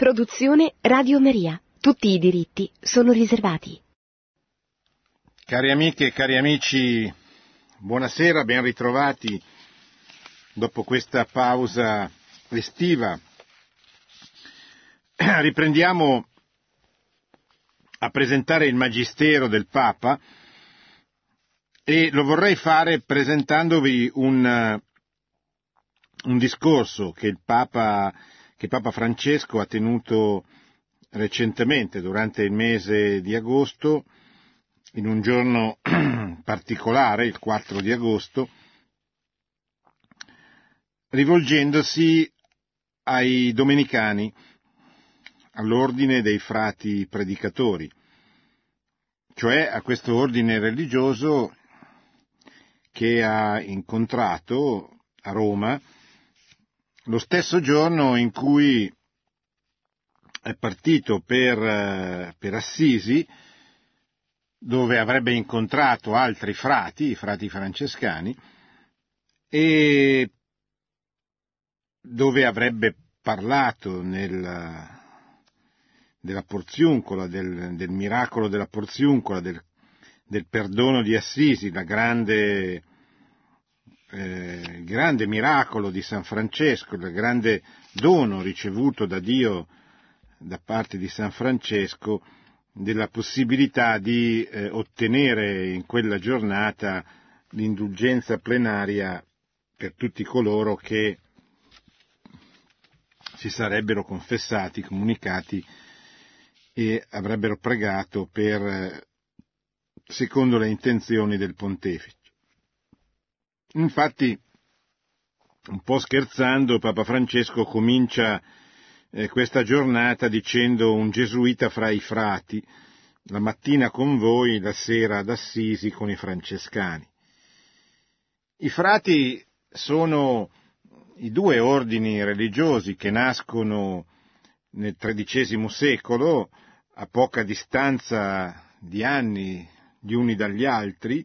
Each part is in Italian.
Produzione Radio Maria. Tutti i diritti sono riservati. Cari amiche e cari amici, buonasera, ben ritrovati dopo questa pausa estiva. Riprendiamo a presentare il Magistero del Papa e lo vorrei fare presentandovi un, un discorso che il Papa che Papa Francesco ha tenuto recentemente durante il mese di agosto, in un giorno particolare, il 4 di agosto, rivolgendosi ai domenicani, all'ordine dei frati predicatori, cioè a questo ordine religioso che ha incontrato a Roma lo stesso giorno in cui è partito per, eh, per, Assisi, dove avrebbe incontrato altri frati, i frati francescani, e dove avrebbe parlato nel, della porziuncola, del, del, miracolo della porziuncola, del, del perdono di Assisi, la grande eh, grande miracolo di San Francesco, il grande dono ricevuto da Dio da parte di San Francesco della possibilità di eh, ottenere in quella giornata l'indulgenza plenaria per tutti coloro che si sarebbero confessati, comunicati e avrebbero pregato per, eh, secondo le intenzioni del pontefice. Infatti, un po' scherzando, Papa Francesco comincia eh, questa giornata dicendo un gesuita fra i frati, la mattina con voi, la sera ad Assisi con i francescani. I frati sono i due ordini religiosi che nascono nel XIII secolo, a poca distanza di anni gli uni dagli altri,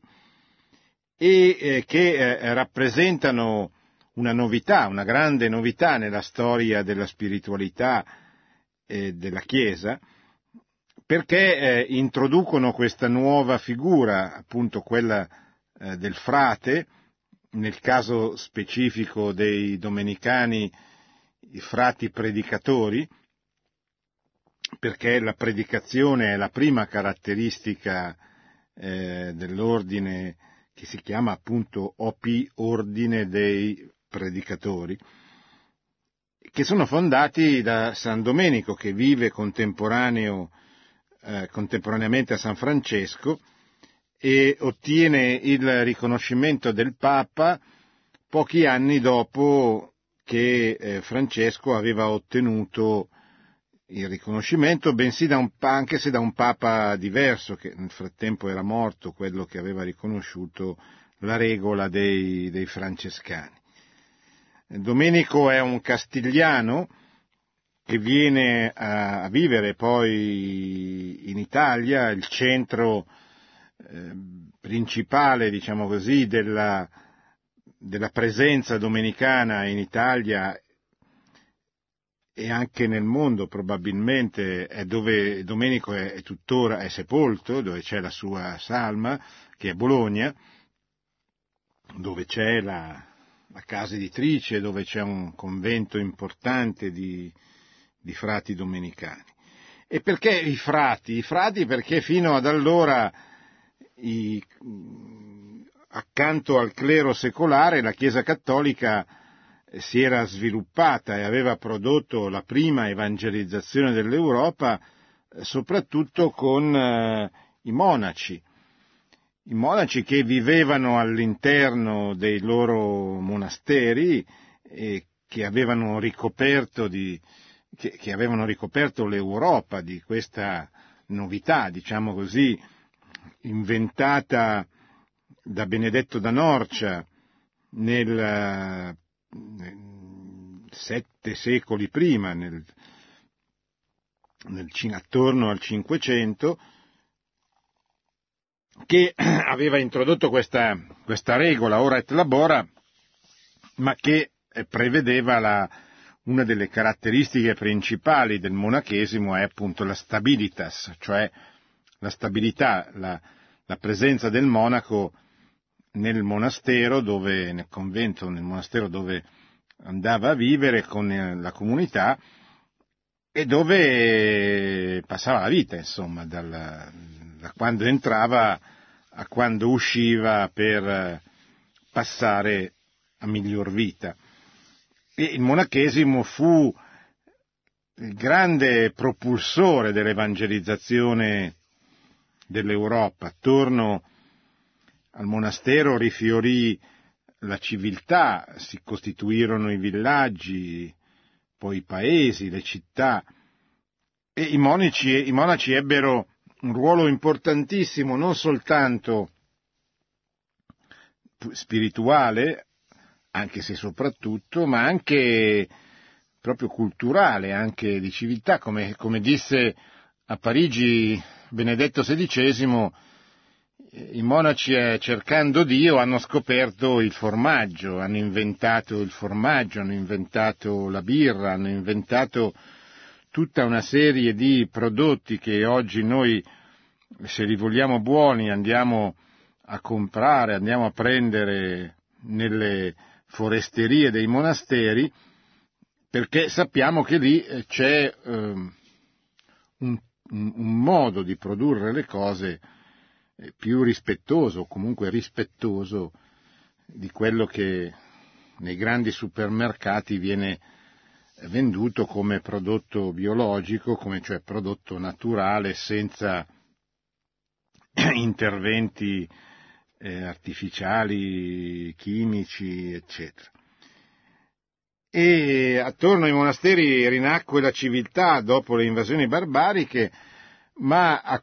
e eh, che eh, rappresentano una novità, una grande novità nella storia della spiritualità eh, della Chiesa, perché introducono questa nuova figura, appunto quella del frate, nel caso specifico dei domenicani, i frati predicatori, perché la predicazione è la prima caratteristica dell'ordine che si chiama appunto OP, Ordine dei Predicatori, che sono fondati da San Domenico, che vive eh, contemporaneamente a San Francesco e ottiene il riconoscimento del Papa pochi anni dopo che eh, Francesco aveva ottenuto il riconoscimento, bensì da un, anche se da un papa diverso, che nel frattempo era morto, quello che aveva riconosciuto la regola dei, dei francescani. Domenico è un castigliano che viene a, a vivere poi in Italia, il centro eh, principale, diciamo così, della, della presenza domenicana in Italia e anche nel mondo probabilmente è dove Domenico è, è tuttora è sepolto, dove c'è la sua salma, che è Bologna, dove c'è la, la casa editrice, dove c'è un convento importante di, di frati domenicani. E perché i frati? I frati perché fino ad allora i, accanto al clero secolare la Chiesa cattolica si era sviluppata e aveva prodotto la prima evangelizzazione dell'Europa eh, soprattutto con eh, i monaci, i monaci che vivevano all'interno dei loro monasteri e che avevano ricoperto, di, che, che avevano ricoperto l'Europa di questa novità, diciamo così, inventata da Benedetto da Norcia nel sette secoli prima, nel, nel, attorno al Cinquecento, che aveva introdotto questa, questa regola ora et labora, ma che prevedeva la, una delle caratteristiche principali del monachesimo è appunto la stabilitas, cioè la stabilità, la, la presenza del monaco nel monastero dove, nel convento, nel monastero dove andava a vivere con eh, la comunità e dove passava la vita, insomma, dal, da quando entrava a quando usciva per passare a miglior vita. E il monachesimo fu il grande propulsore dell'evangelizzazione dell'Europa. Attorno al monastero rifiorì la civiltà, si costituirono i villaggi, poi i paesi, le città, e i monaci, i monaci ebbero un ruolo importantissimo non soltanto spirituale, anche se soprattutto, ma anche proprio culturale, anche di civiltà, come, come disse a Parigi Benedetto XVI, i monaci eh, cercando Dio hanno scoperto il formaggio, hanno inventato il formaggio, hanno inventato la birra, hanno inventato tutta una serie di prodotti che oggi noi, se li vogliamo buoni, andiamo a comprare, andiamo a prendere nelle foresterie dei monasteri, perché sappiamo che lì eh, c'è eh, un, un modo di produrre le cose più rispettoso, comunque rispettoso di quello che nei grandi supermercati viene venduto come prodotto biologico, come cioè prodotto naturale senza interventi eh, artificiali, chimici, eccetera. E attorno ai monasteri rinacque la civiltà dopo le invasioni barbariche, ma a,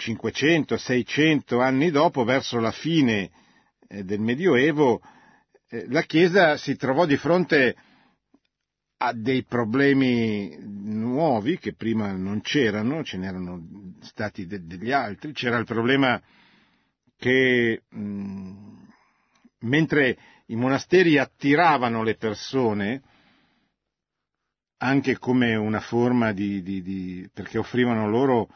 500-600 anni dopo, verso la fine eh, del Medioevo, eh, la Chiesa si trovò di fronte a dei problemi nuovi che prima non c'erano, ce n'erano stati de- degli altri. C'era il problema che mh, mentre i monasteri attiravano le persone, anche come una forma di, di, di perché offrivano loro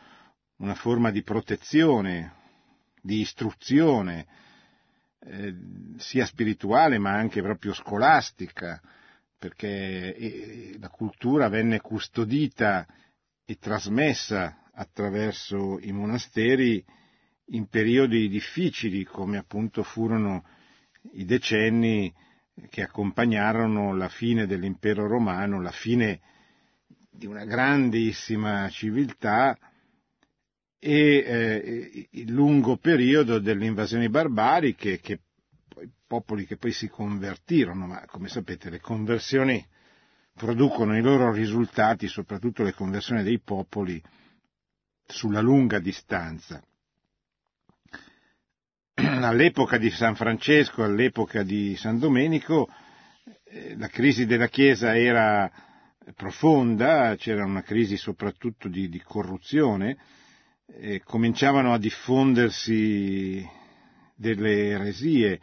una forma di protezione, di istruzione, eh, sia spirituale ma anche proprio scolastica, perché eh, la cultura venne custodita e trasmessa attraverso i monasteri in periodi difficili come appunto furono i decenni che accompagnarono la fine dell'impero romano, la fine di una grandissima civiltà e eh, il lungo periodo delle invasioni barbariche, che poi, popoli che poi si convertirono, ma come sapete le conversioni producono i loro risultati, soprattutto le conversioni dei popoli, sulla lunga distanza. All'epoca di San Francesco, all'epoca di San Domenico, eh, la crisi della Chiesa era profonda, c'era una crisi soprattutto di, di corruzione, eh, cominciavano a diffondersi delle eresie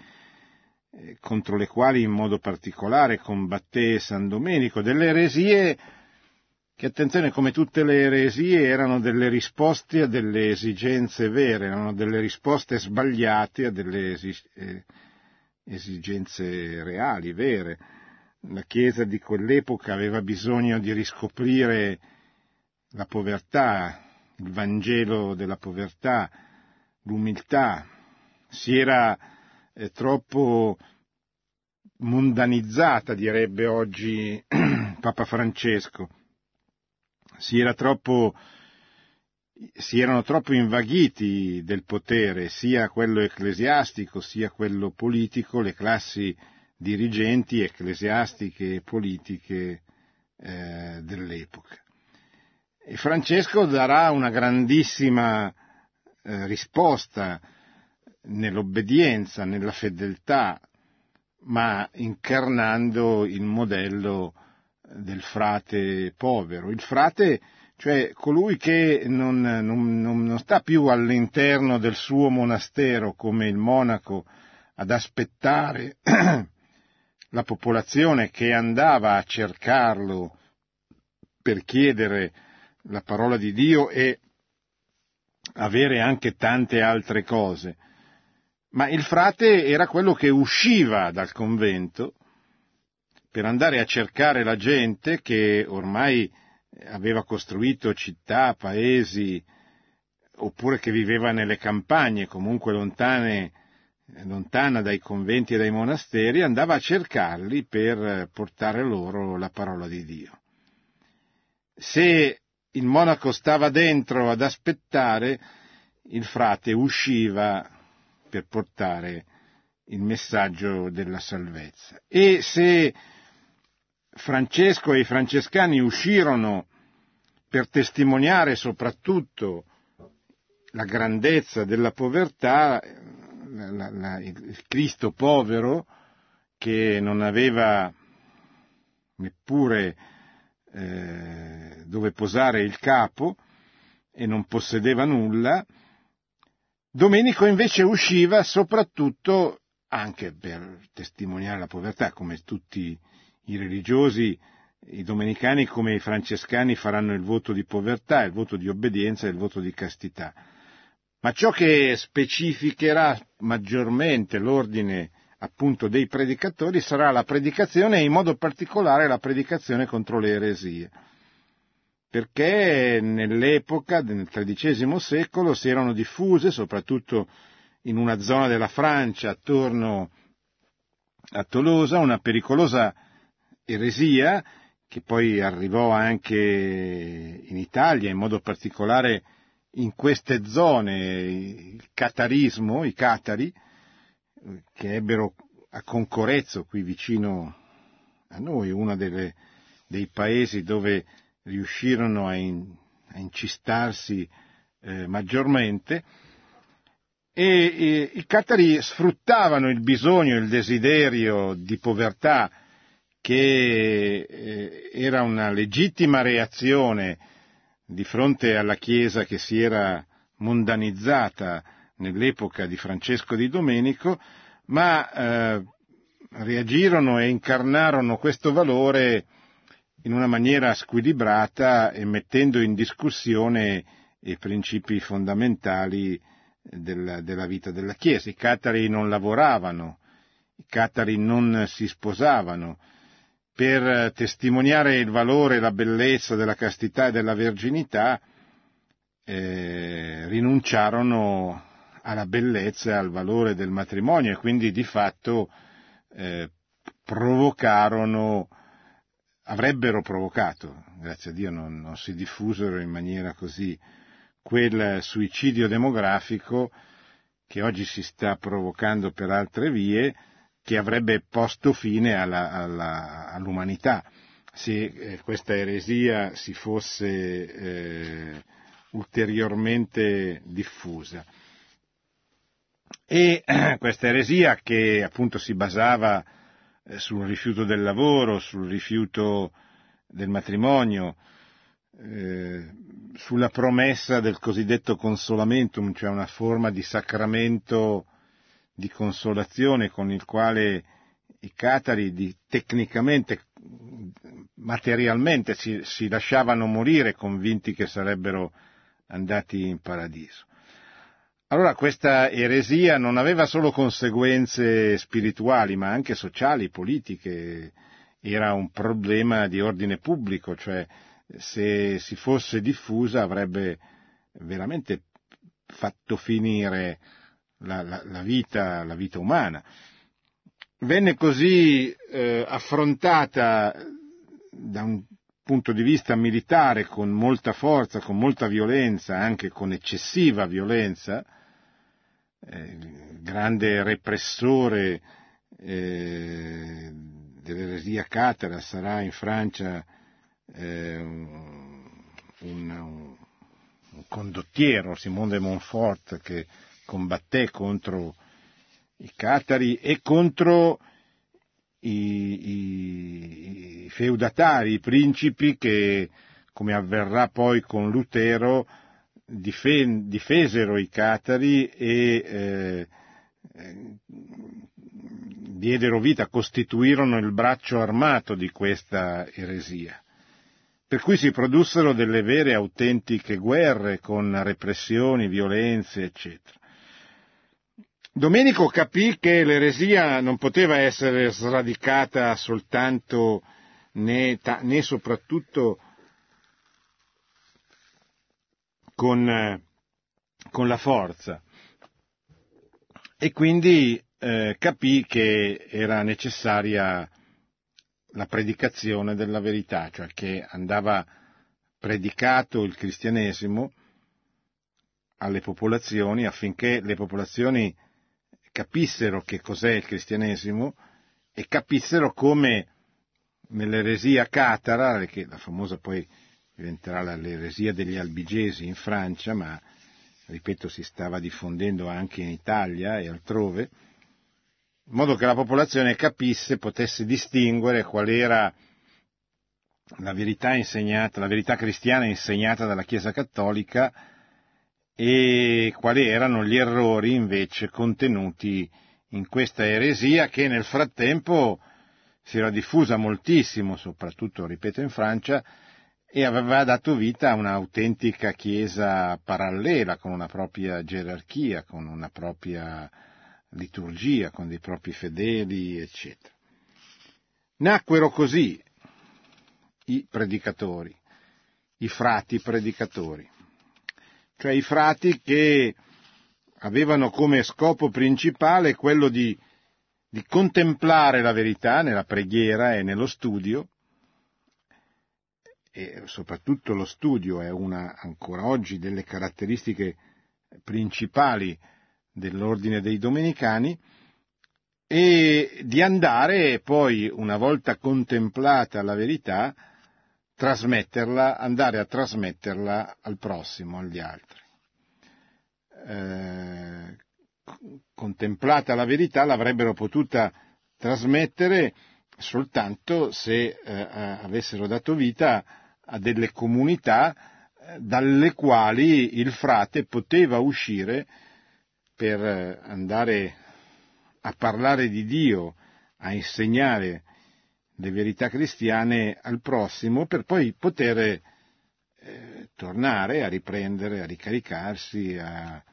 eh, contro le quali in modo particolare combatté San Domenico, delle eresie che attenzione come tutte le eresie erano delle risposte a delle esigenze vere, erano delle risposte sbagliate a delle eh, esigenze reali, vere. La Chiesa di quell'epoca aveva bisogno di riscoprire la povertà, il Vangelo della povertà, l'umiltà, si era eh, troppo mondanizzata, direbbe oggi Papa Francesco, si, era troppo, si erano troppo invaghiti del potere, sia quello ecclesiastico sia quello politico, le classi dirigenti ecclesiastiche e politiche eh, dell'epoca. E Francesco darà una grandissima eh, risposta nell'obbedienza, nella fedeltà, ma incarnando il modello del frate povero. Il frate, cioè colui che non, non, non sta più all'interno del suo monastero come il monaco ad aspettare la popolazione che andava a cercarlo per chiedere la parola di Dio e avere anche tante altre cose. Ma il frate era quello che usciva dal convento per andare a cercare la gente che ormai aveva costruito città, paesi, oppure che viveva nelle campagne, comunque lontane, lontana dai conventi e dai monasteri, andava a cercarli per portare loro la parola di Dio. Se il monaco stava dentro ad aspettare, il frate usciva per portare il messaggio della salvezza. E se Francesco e i francescani uscirono per testimoniare soprattutto la grandezza della povertà, la, la, il Cristo povero che non aveva neppure eh, dove posare il capo e non possedeva nulla, Domenico invece usciva soprattutto anche per testimoniare la povertà, come tutti i religiosi, i domenicani come i francescani faranno il voto di povertà, il voto di obbedienza e il voto di castità. Ma ciò che specificherà maggiormente l'ordine appunto dei predicatori sarà la predicazione e in modo particolare la predicazione contro le eresie. Perché nell'epoca, nel XIII secolo, si erano diffuse, soprattutto in una zona della Francia attorno a Tolosa, una pericolosa eresia che poi arrivò anche in Italia, in modo particolare in queste zone il catarismo, i catari, che ebbero a Concorezzo, qui vicino a noi, uno delle, dei paesi dove riuscirono a, in, a incistarsi eh, maggiormente, e, e i catari sfruttavano il bisogno, il desiderio di povertà che eh, era una legittima reazione di fronte alla Chiesa che si era mondanizzata nell'epoca di Francesco di Domenico, ma eh, reagirono e incarnarono questo valore in una maniera squilibrata e mettendo in discussione i principi fondamentali della, della vita della Chiesa. I catari non lavoravano, i catari non si sposavano, per testimoniare il valore e la bellezza della castità e della verginità, eh, rinunciarono alla bellezza e al valore del matrimonio e quindi di fatto eh, provocarono, avrebbero provocato, grazie a Dio non, non si diffusero in maniera così, quel suicidio demografico che oggi si sta provocando per altre vie, che avrebbe posto fine alla, alla, all'umanità se eh, questa eresia si fosse eh, ulteriormente diffusa. E questa eresia che appunto si basava eh, sul rifiuto del lavoro, sul rifiuto del matrimonio, eh, sulla promessa del cosiddetto consolamentum, cioè una forma di sacramento di consolazione con il quale i catari di, tecnicamente, materialmente si, si lasciavano morire convinti che sarebbero andati in paradiso. Allora questa eresia non aveva solo conseguenze spirituali, ma anche sociali, politiche, era un problema di ordine pubblico, cioè se si fosse diffusa avrebbe veramente fatto finire la, la, la, vita, la vita, umana. Venne così eh, affrontata da un punto di vista militare con molta forza, con molta violenza, anche con eccessiva violenza, eh, grande repressore eh, dell'eresia catara sarà in Francia eh, un, un, un, condottiero, Simone de Montfort, che combatté contro i catari e contro i, i, i feudatari, i principi che, come avverrà poi con Lutero, difesero i catari e eh, diedero vita, costituirono il braccio armato di questa eresia. Per cui si produssero delle vere e autentiche guerre con repressioni, violenze, eccetera. Domenico capì che l'eresia non poteva essere sradicata soltanto né, né soprattutto con, con, la forza. E quindi eh, capì che era necessaria la predicazione della verità, cioè che andava predicato il cristianesimo alle popolazioni affinché le popolazioni capissero che cos'è il cristianesimo e capissero come nell'eresia catara, che la famosa poi diventerà l'eresia degli albigesi in Francia, ma ripeto si stava diffondendo anche in Italia e altrove, in modo che la popolazione capisse, potesse distinguere qual era la verità insegnata, la verità cristiana insegnata dalla Chiesa Cattolica e quali erano gli errori invece contenuti in questa eresia che nel frattempo si era diffusa moltissimo, soprattutto, ripeto, in Francia, e aveva dato vita a un'autentica chiesa parallela, con una propria gerarchia, con una propria liturgia, con dei propri fedeli, eccetera. Nacquero così i predicatori, i frati predicatori, cioè i frati che avevano come scopo principale quello di, di contemplare la verità nella preghiera e nello studio, e soprattutto lo studio è una ancora oggi delle caratteristiche principali dell'ordine dei domenicani e di andare poi, una volta contemplata la verità, trasmetterla, andare a trasmetterla al prossimo, agli altri. Eh, contemplata la verità l'avrebbero potuta trasmettere soltanto se eh, avessero dato vita a delle comunità eh, dalle quali il frate poteva uscire per eh, andare a parlare di Dio, a insegnare le verità cristiane al prossimo per poi poter eh, tornare a riprendere, a ricaricarsi, a,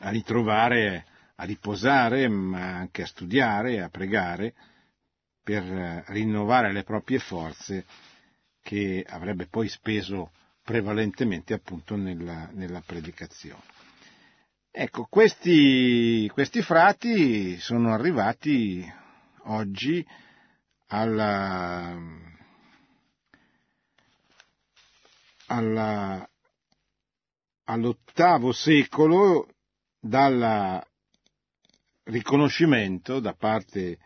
a ritrovare, a riposare, ma anche a studiare, a pregare per eh, rinnovare le proprie forze che avrebbe poi speso prevalentemente appunto nella, nella predicazione. Ecco, questi, questi frati sono arrivati oggi alla, alla, all'ottavo secolo dal riconoscimento da parte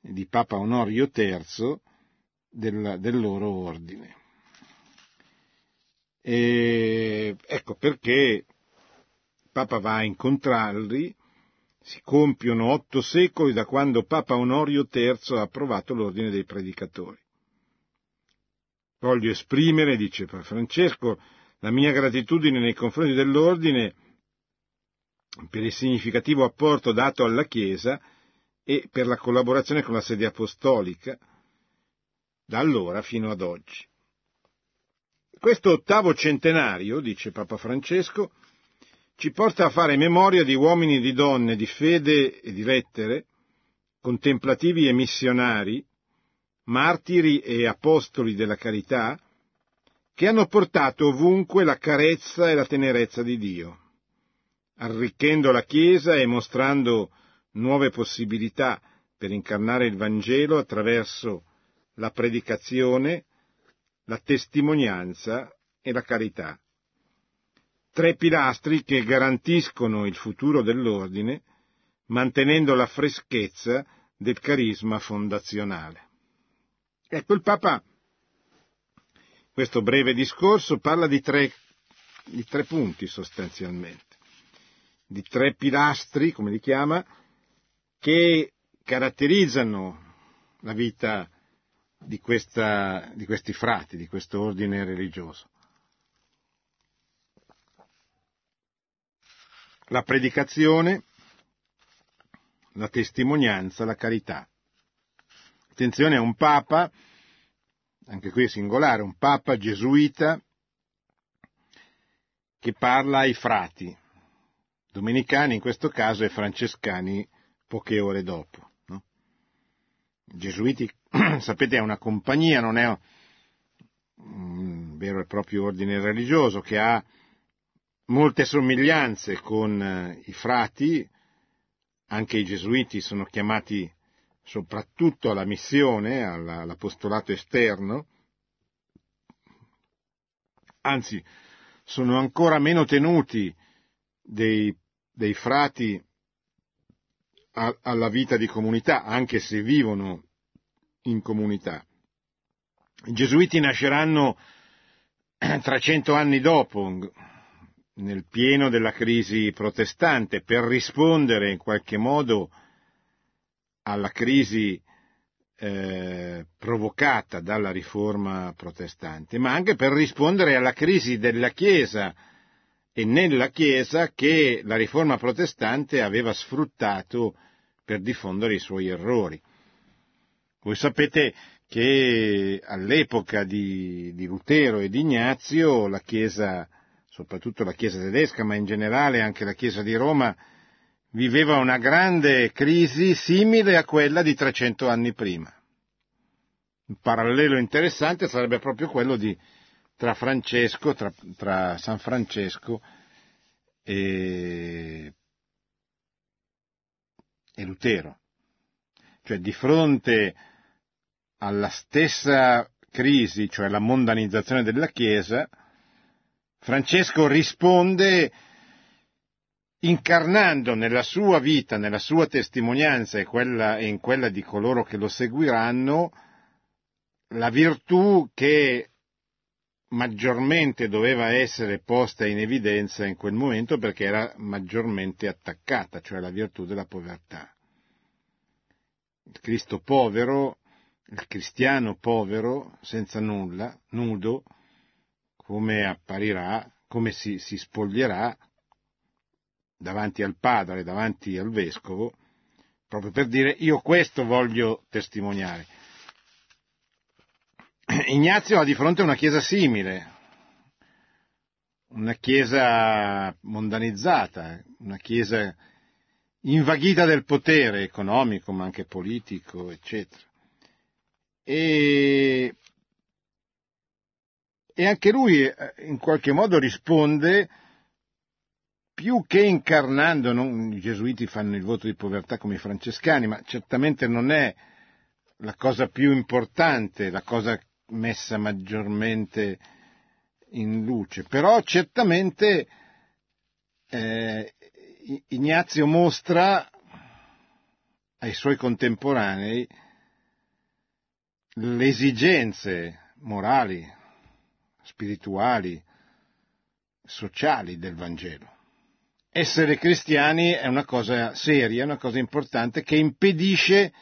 di Papa Onorio III del, del loro ordine. E, ecco perché Papa va a incontrarli, si compiono otto secoli da quando Papa Onorio III ha approvato l'ordine dei predicatori. Voglio esprimere, dice Francesco, la mia gratitudine nei confronti dell'ordine per il significativo apporto dato alla Chiesa e per la collaborazione con la sede apostolica da allora fino ad oggi. Questo ottavo centenario, dice Papa Francesco, ci porta a fare memoria di uomini e di donne di fede e di lettere, contemplativi e missionari, martiri e apostoli della carità, che hanno portato ovunque la carezza e la tenerezza di Dio, arricchendo la Chiesa e mostrando nuove possibilità per incarnare il Vangelo attraverso la predicazione, la testimonianza e la carità tre pilastri che garantiscono il futuro dell'ordine, mantenendo la freschezza del carisma fondazionale. Ecco, il Papa, questo breve discorso, parla di tre, di tre punti sostanzialmente, di tre pilastri, come li chiama, che caratterizzano la vita di, questa, di questi frati, di questo ordine religioso. la predicazione, la testimonianza, la carità. Attenzione, è un papa, anche qui è singolare, un papa gesuita che parla ai frati, domenicani in questo caso e francescani poche ore dopo. No? I gesuiti, sapete, è una compagnia, non è un vero e proprio ordine religioso che ha molte somiglianze con eh, i frati, anche i gesuiti sono chiamati soprattutto alla missione, all'apostolato esterno, anzi sono ancora meno tenuti dei, dei frati alla vita di comunità, anche se vivono in comunità. I gesuiti nasceranno 300 anni dopo, nel pieno della crisi protestante, per rispondere in qualche modo alla crisi eh, provocata dalla riforma protestante, ma anche per rispondere alla crisi della Chiesa e nella Chiesa che la riforma protestante aveva sfruttato per diffondere i suoi errori. Voi sapete che all'epoca di, di Lutero e di Ignazio la Chiesa, soprattutto la Chiesa tedesca, ma in generale anche la Chiesa di Roma, viveva una grande crisi simile a quella di 300 anni prima. Un parallelo interessante sarebbe proprio quello di, tra Francesco, tra, tra San Francesco e, e Lutero. Cioè di fronte alla stessa crisi, cioè la mondanizzazione della Chiesa, Francesco risponde incarnando nella sua vita, nella sua testimonianza e, quella, e in quella di coloro che lo seguiranno, la virtù che maggiormente doveva essere posta in evidenza in quel momento perché era maggiormente attaccata, cioè la virtù della povertà. Il Cristo povero il cristiano povero, senza nulla, nudo, come apparirà, come si, si spoglierà davanti al padre, davanti al vescovo, proprio per dire io questo voglio testimoniare. Ignazio ha di fronte una chiesa simile, una chiesa mondanizzata, una chiesa invaghita del potere economico ma anche politico, eccetera e, e anche lui eh, in qualche modo risponde più che incarnando, non, i gesuiti fanno il voto di povertà come i francescani, ma certamente non è la cosa più importante, la cosa messa maggiormente in luce, però certamente eh, Ignazio mostra ai suoi contemporanei le esigenze morali, spirituali, sociali del Vangelo. Essere cristiani è una cosa seria, una cosa importante che impedisce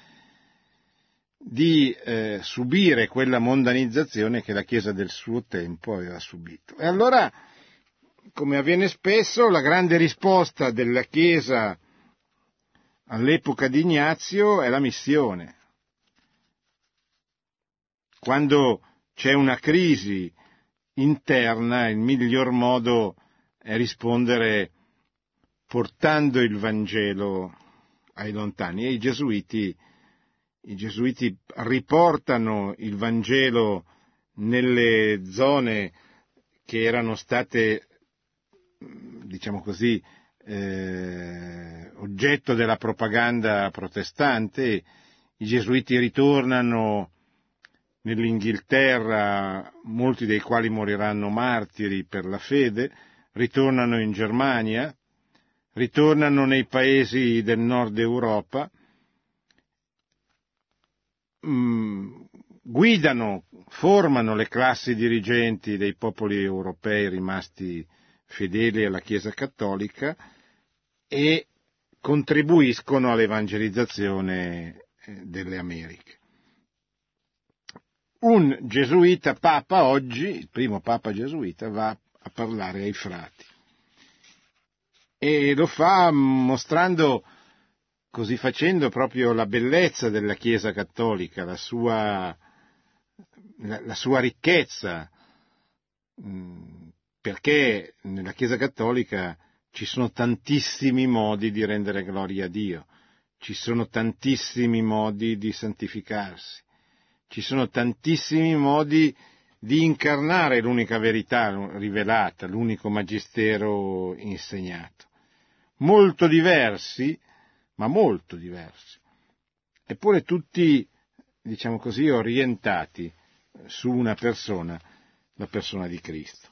di eh, subire quella mondanizzazione che la Chiesa del suo tempo aveva subito. E allora, come avviene spesso, la grande risposta della Chiesa all'epoca di Ignazio è la missione. Quando c'è una crisi interna, il miglior modo è rispondere portando il Vangelo ai lontani. E i gesuiti, i gesuiti riportano il Vangelo nelle zone che erano state, diciamo così, eh, oggetto della propaganda protestante. I gesuiti ritornano nell'Inghilterra, molti dei quali moriranno martiri per la fede, ritornano in Germania, ritornano nei paesi del nord Europa, mm, guidano, formano le classi dirigenti dei popoli europei rimasti fedeli alla Chiesa cattolica e contribuiscono all'evangelizzazione eh, delle Americhe un gesuita papa oggi, il primo papa gesuita, va a parlare ai frati. E lo fa mostrando così facendo proprio la bellezza della Chiesa cattolica, la sua, la, la sua ricchezza, mm, perché nella Chiesa cattolica ci sono tantissimi modi di rendere gloria a Dio, ci sono tantissimi modi di santificarsi, ci sono tantissimi modi di incarnare l'unica verità rivelata, l'unico magistero insegnato. Molto diversi, ma molto diversi, eppure tutti, diciamo così, orientati su una persona, la persona di Cristo.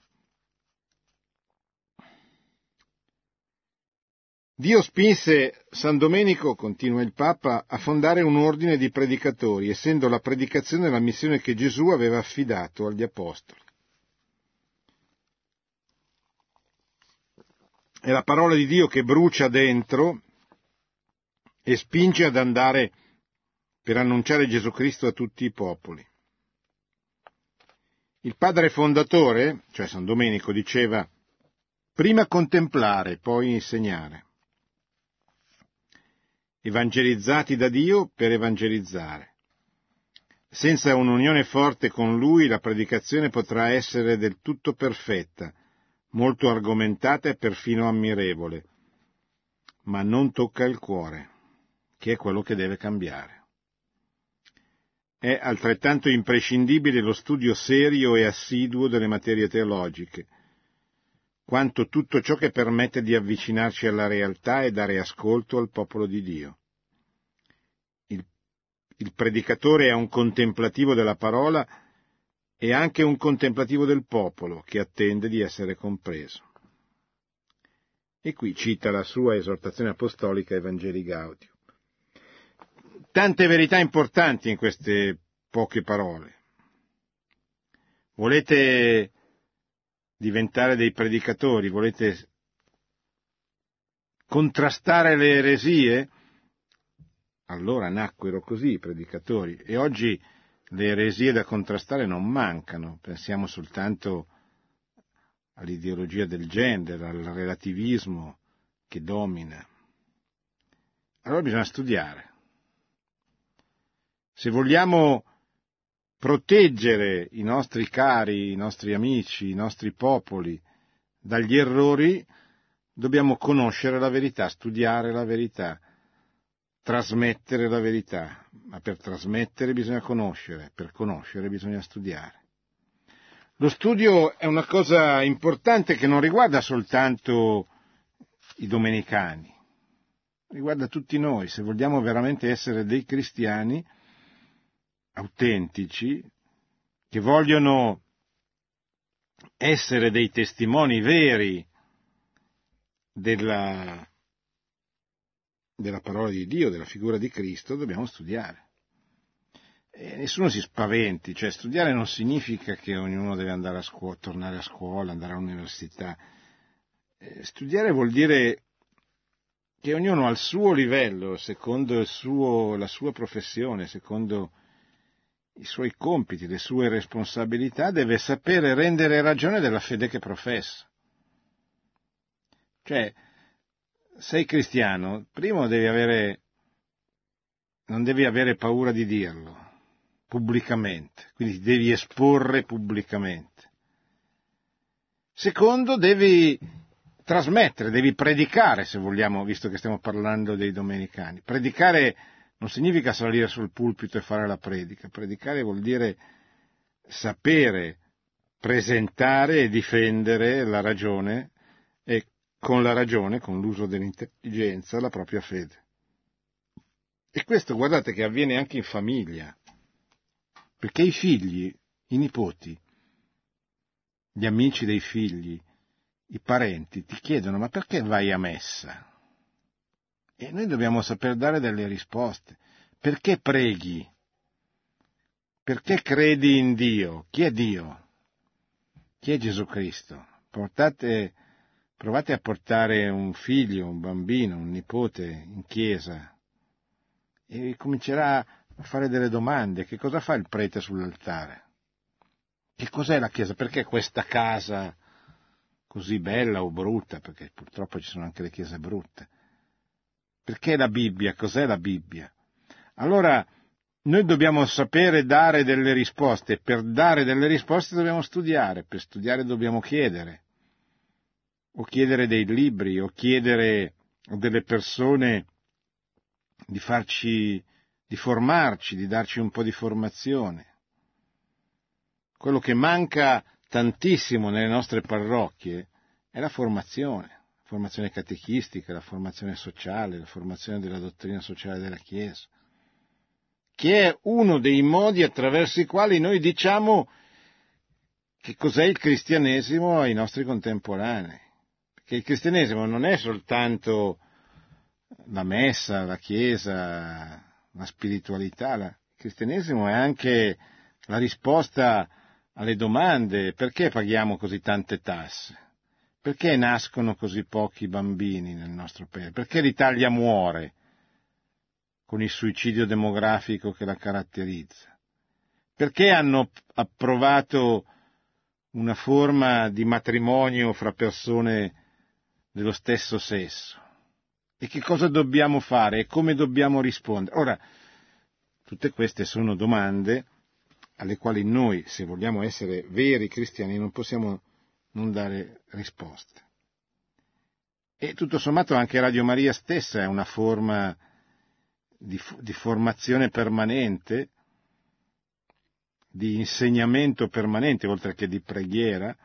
Dio spinse San Domenico, continua il Papa, a fondare un ordine di predicatori, essendo la predicazione la missione che Gesù aveva affidato agli Apostoli. È la parola di Dio che brucia dentro e spinge ad andare per annunciare Gesù Cristo a tutti i popoli. Il padre fondatore, cioè San Domenico, diceva prima contemplare, poi insegnare evangelizzati da Dio per evangelizzare. Senza un'unione forte con Lui la predicazione potrà essere del tutto perfetta, molto argomentata e perfino ammirevole, ma non tocca il cuore, che è quello che deve cambiare. È altrettanto imprescindibile lo studio serio e assiduo delle materie teologiche, quanto tutto ciò che permette di avvicinarci alla realtà e dare ascolto al popolo di Dio. Il, il predicatore è un contemplativo della parola e anche un contemplativo del popolo che attende di essere compreso. E qui cita la sua esortazione apostolica Evangeli Gaudium. Tante verità importanti in queste poche parole. Volete diventare dei predicatori, volete contrastare le eresie? Allora nacquero così i predicatori e oggi le eresie da contrastare non mancano, pensiamo soltanto all'ideologia del gender, al relativismo che domina. Allora bisogna studiare. Se vogliamo proteggere i nostri cari, i nostri amici, i nostri popoli dagli errori, dobbiamo conoscere la verità, studiare la verità, trasmettere la verità, ma per trasmettere bisogna conoscere, per conoscere bisogna studiare. Lo studio è una cosa importante che non riguarda soltanto i domenicani, riguarda tutti noi, se vogliamo veramente essere dei cristiani, autentici, che vogliono essere dei testimoni veri della, della parola di Dio, della figura di Cristo, dobbiamo studiare. E nessuno si spaventi, cioè studiare non significa che ognuno deve andare a scuola, tornare a scuola, andare all'università. Eh, studiare vuol dire che ognuno al suo livello, secondo suo, la sua professione, secondo i suoi compiti, le sue responsabilità, deve sapere rendere ragione della fede che professa. Cioè, sei cristiano, primo devi avere, non devi avere paura di dirlo pubblicamente, quindi devi esporre pubblicamente. Secondo, devi trasmettere, devi predicare, se vogliamo, visto che stiamo parlando dei domenicani. Predicare non significa salire sul pulpito e fare la predica. Predicare vuol dire sapere presentare e difendere la ragione e con la ragione, con l'uso dell'intelligenza, la propria fede. E questo guardate che avviene anche in famiglia, perché i figli, i nipoti, gli amici dei figli, i parenti ti chiedono ma perché vai a messa? E noi dobbiamo saper dare delle risposte. Perché preghi? Perché credi in Dio? Chi è Dio? Chi è Gesù Cristo? Portate, provate a portare un figlio, un bambino, un nipote in chiesa e comincerà a fare delle domande. Che cosa fa il prete sull'altare? Che cos'è la chiesa? Perché questa casa così bella o brutta? Perché purtroppo ci sono anche le chiese brutte Perché la Bibbia? Cos'è la Bibbia? Allora, noi dobbiamo sapere dare delle risposte, per dare delle risposte dobbiamo studiare, per studiare dobbiamo chiedere, o chiedere dei libri, o chiedere a delle persone di farci, di formarci, di darci un po' di formazione. Quello che manca tantissimo nelle nostre parrocchie è la formazione, formazione catechistica, la formazione sociale, la formazione della dottrina sociale della Chiesa, che è uno dei modi attraverso i quali noi diciamo che cos'è il cristianesimo ai nostri contemporanei. Perché il cristianesimo non è soltanto la messa, la chiesa, la spiritualità, il cristianesimo è anche la risposta alle domande perché paghiamo così tante tasse? Perché nascono così pochi bambini nel nostro paese? Perché l'Italia muore con il suicidio demografico che la caratterizza? Perché hanno approvato una forma di matrimonio fra persone dello stesso sesso? E che cosa dobbiamo fare e come dobbiamo rispondere? Ora, tutte queste sono domande alle quali noi, se vogliamo essere veri cristiani, non possiamo non dare risposte. E tutto sommato anche Radio Maria stessa è una forma di, di formazione permanente, di insegnamento permanente, oltre che di preghiera,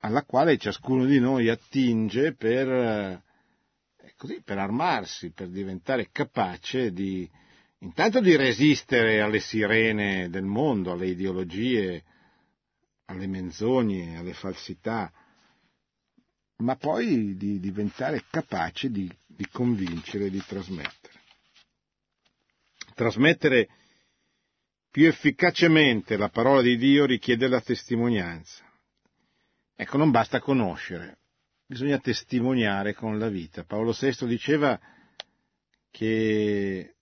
alla quale ciascuno di noi attinge per, eh, così, per armarsi, per diventare capace di, intanto di resistere alle sirene del mondo, alle ideologie, alle menzogne, alle falsità, ma poi di diventare capace di, di convincere di trasmettere. Trasmettere più efficacemente la parola di Dio richiede la testimonianza. Ecco, non basta conoscere, bisogna testimoniare con la vita. Paolo VI diceva che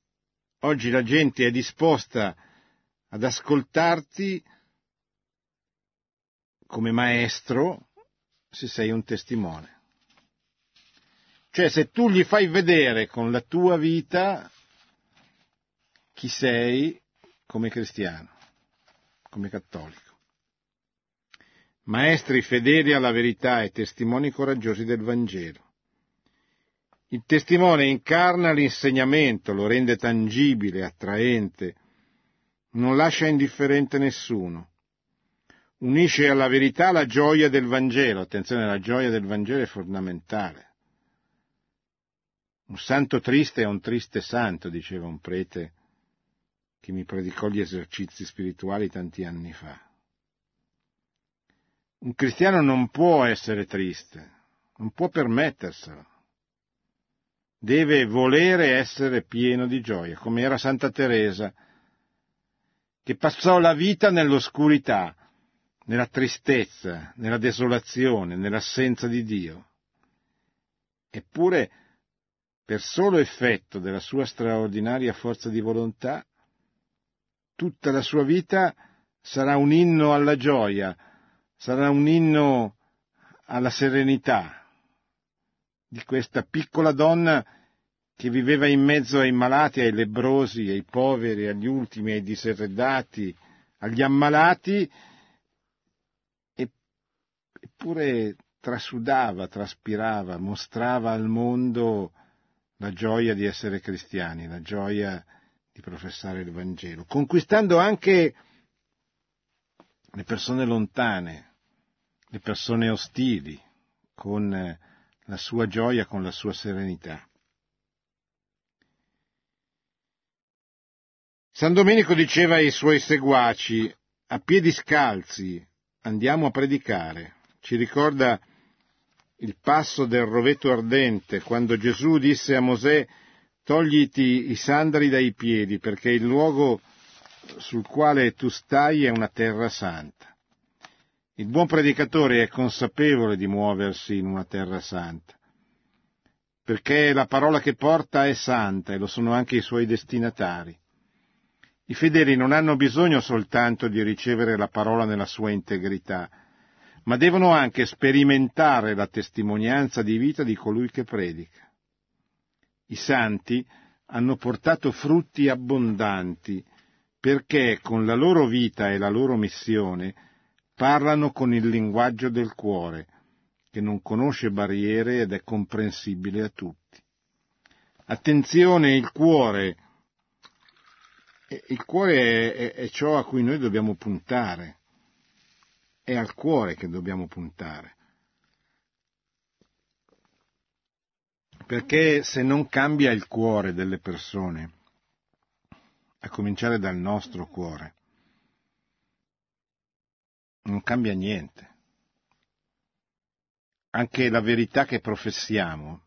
Oggi la gente è disposta ad ascoltarti come maestro se sei un testimone. Cioè se tu gli fai vedere con la tua vita chi sei come cristiano, come cattolico. Maestri fedeli alla verità e testimoni coraggiosi del Vangelo. Il testimone incarna l'insegnamento, lo rende tangibile, attraente, non lascia indifferente nessuno. Unisce alla verità la gioia del Vangelo. Attenzione, la gioia del Vangelo è fondamentale. Un santo triste è un triste santo, diceva un prete che mi predicò gli esercizi spirituali tanti anni fa. Un cristiano non può essere triste, non può permetterselo deve volere essere pieno di gioia, come era Santa Teresa, che passò la vita nell'oscurità, nella tristezza, nella desolazione, nell'assenza di Dio. Eppure, per solo effetto della sua straordinaria forza di volontà, tutta la sua vita sarà un inno alla gioia, sarà un inno alla serenità, di questa piccola donna che viveva in mezzo ai malati, ai lebrosi, ai poveri, agli ultimi, ai diserredati, agli ammalati, eppure trasudava, traspirava, mostrava al mondo la gioia di essere cristiani, la gioia di professare il Vangelo, conquistando anche le persone lontane, le persone ostili, con la sua gioia con la sua serenità. San Domenico diceva ai suoi seguaci, a piedi scalzi andiamo a predicare. Ci ricorda il passo del roveto ardente, quando Gesù disse a Mosè, togliti i sandali dai piedi, perché il luogo sul quale tu stai è una terra santa. Il buon predicatore è consapevole di muoversi in una terra santa, perché la parola che porta è santa e lo sono anche i suoi destinatari. I fedeli non hanno bisogno soltanto di ricevere la parola nella sua integrità, ma devono anche sperimentare la testimonianza di vita di colui che predica. I santi hanno portato frutti abbondanti perché con la loro vita e la loro missione parlano con il linguaggio del cuore, che non conosce barriere ed è comprensibile a tutti. Attenzione, il cuore. Il cuore è, è, ciò a cui noi dobbiamo puntare. È al cuore che dobbiamo puntare. Perché se non cambia il cuore delle persone, a cominciare dal nostro cuore, non cambia niente. Anche la verità che professiamo,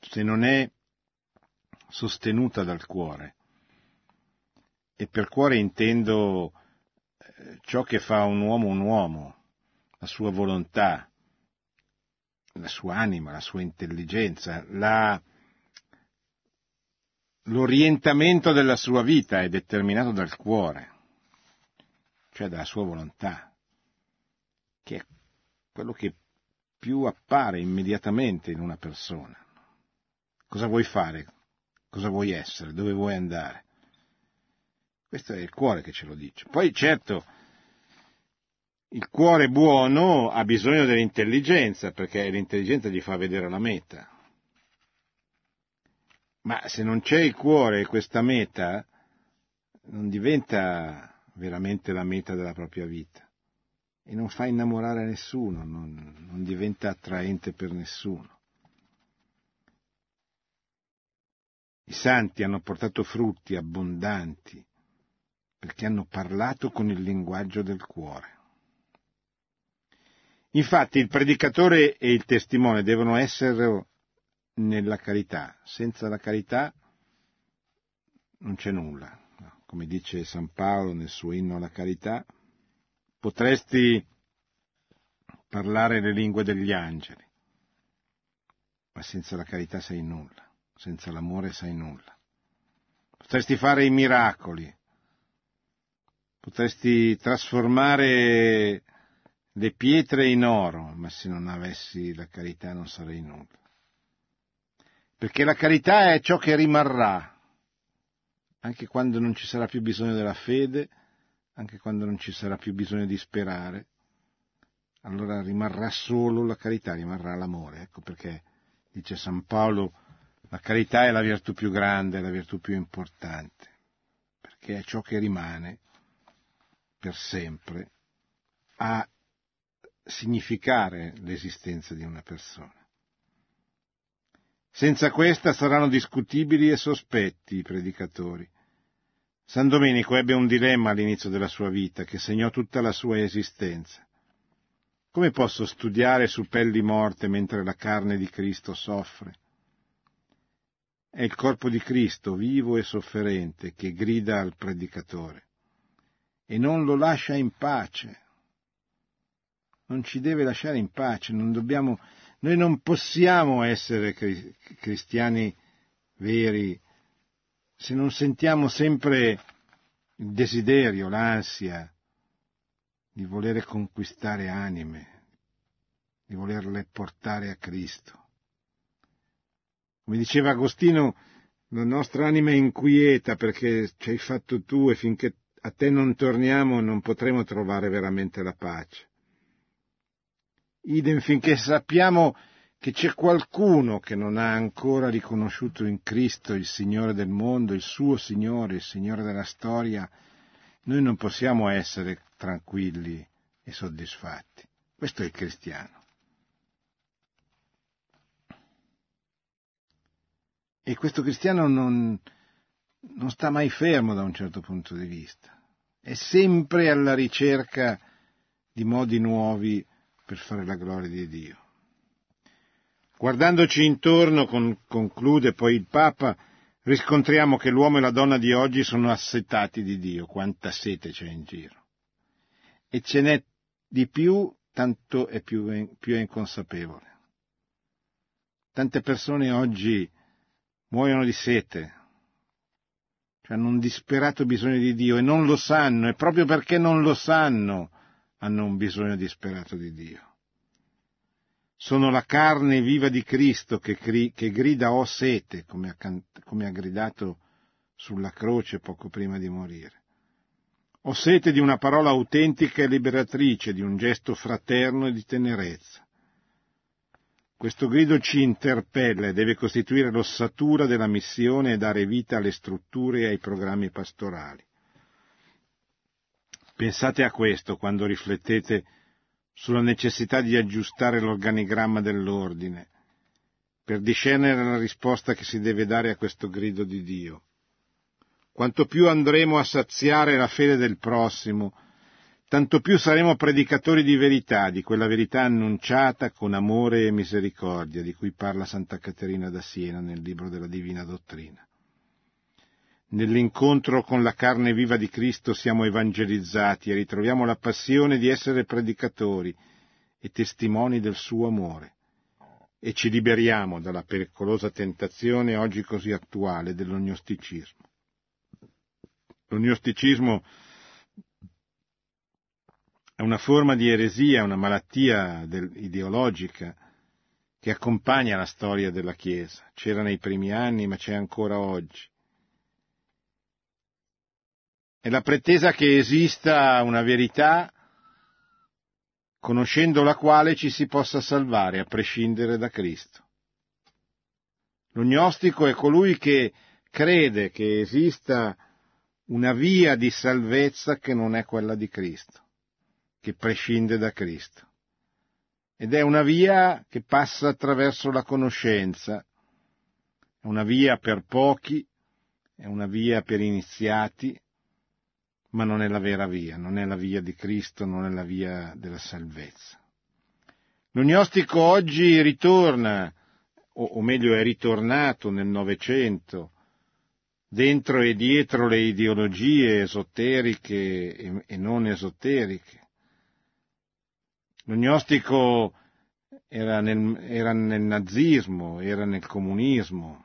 se non è sostenuta dal cuore, e per cuore intendo ciò che fa un uomo un uomo, la sua volontà, la sua anima, la sua intelligenza, la, l'orientamento della sua vita è determinato dal cuore, cioè dalla sua volontà, che è quello che più appare immediatamente in una persona. Cosa vuoi fare? Cosa vuoi essere? Dove vuoi andare? Questo è il cuore che ce lo dice. Poi certo, il cuore buono ha bisogno dell'intelligenza, perché l'intelligenza gli fa vedere la meta. Ma se non c'è il cuore questa meta, non diventa veramente la meta della propria vita e non fa innamorare nessuno, non, non diventa attraente per nessuno. I santi hanno portato frutti abbondanti perché hanno parlato con il linguaggio del cuore. Infatti il predicatore e il testimone devono essere nella carità. Senza la carità non c'è nulla. Come dice San Paolo nel suo inno alla carità, potresti parlare le lingue degli angeli, ma senza la carità sei nulla, senza l'amore sei nulla. Potresti fare i miracoli, potresti trasformare le pietre in oro, ma se non avessi la carità non sarei nulla. Perché la carità è ciò che rimarrà, anche quando non ci sarà più bisogno della fede, anche quando non ci sarà più bisogno di sperare, allora rimarrà solo la carità, rimarrà l'amore. Ecco perché dice San Paolo, la carità è la virtù più grande, è la virtù più importante, perché è ciò che rimane per sempre a significare l'esistenza di una persona. Senza questa saranno discutibili e sospetti i predicatori. San Domenico ebbe un dilemma all'inizio della sua vita che segnò tutta la sua esistenza. Come posso studiare su pelli morte mentre la carne di Cristo soffre? È il corpo di Cristo, vivo e sofferente, che grida al predicatore e non lo lascia in pace non ci deve lasciare in pace, non dobbiamo, noi non possiamo essere cristiani veri se non sentiamo sempre il desiderio, l'ansia di volere conquistare anime, di volerle portare a Cristo. Come diceva Agostino, la nostra anima è inquieta perché ci hai fatto tu e finché a te non torniamo non potremo trovare veramente la pace idem finché sappiamo che c'è qualcuno che non ha ancora riconosciuto in Cristo il Signore del mondo, il suo Signore, il Signore della storia, noi non possiamo essere tranquilli e soddisfatti. Questo è il cristiano. E questo cristiano non, non sta mai fermo da un certo punto di vista, è sempre alla ricerca di modi nuovi per fare la gloria di Dio. Guardandoci intorno, con, conclude poi il Papa, riscontriamo che l'uomo e la donna di oggi sono assetati di Dio, quanta sete c'è in giro. E ce n'è di più, tanto è più, più è inconsapevole. Tante persone oggi muoiono di sete, cioè hanno un disperato bisogno di Dio e non lo sanno, e proprio perché non lo sanno hanno un bisogno disperato di Dio. sono la carne viva di Cristo che, che grida ho sete, come ha, come ha gridato sulla croce poco prima di morire. Ho sete di una parola autentica e liberatrice, di un gesto fraterno e di tenerezza. Questo grido ci interpella e deve costituire l'ossatura della missione e dare vita alle strutture e ai programmi pastorali. Pensate a questo quando riflettete sulla necessità di aggiustare l'organigramma dell'ordine per discernere la risposta che si deve dare a questo grido di Dio. Quanto più andremo a saziare la fede del prossimo, tanto più saremo predicatori di verità, di quella verità annunciata con amore e misericordia, di cui parla Santa Caterina da Siena nel libro della Divina Dottrina. Nell'incontro con la carne viva di Cristo siamo evangelizzati e ritroviamo la passione di essere predicatori e testimoni del suo amore e ci liberiamo dalla pericolosa tentazione oggi così attuale dell'ognosticismo. L'ognosticismo è una forma di eresia, una malattia ideologica che accompagna la storia della Chiesa. C'era nei primi anni, ma c'è ancora oggi. È la pretesa che esista una verità conoscendo la quale ci si possa salvare a prescindere da Cristo. L'ognostico è colui che crede che esista una via di salvezza che non è quella di Cristo che prescinde da Cristo. Ed è una via che passa attraverso la conoscenza, è una via per pochi, è una via per iniziati, ma non è la vera via, non è la via di Cristo, non è la via della salvezza. L'ognostico oggi ritorna, o, meglio è ritornato nel Novecento, dentro e dietro le ideologie esoteriche e non esoteriche. L'ognostico era nel, era nel nazismo, era nel comunismo.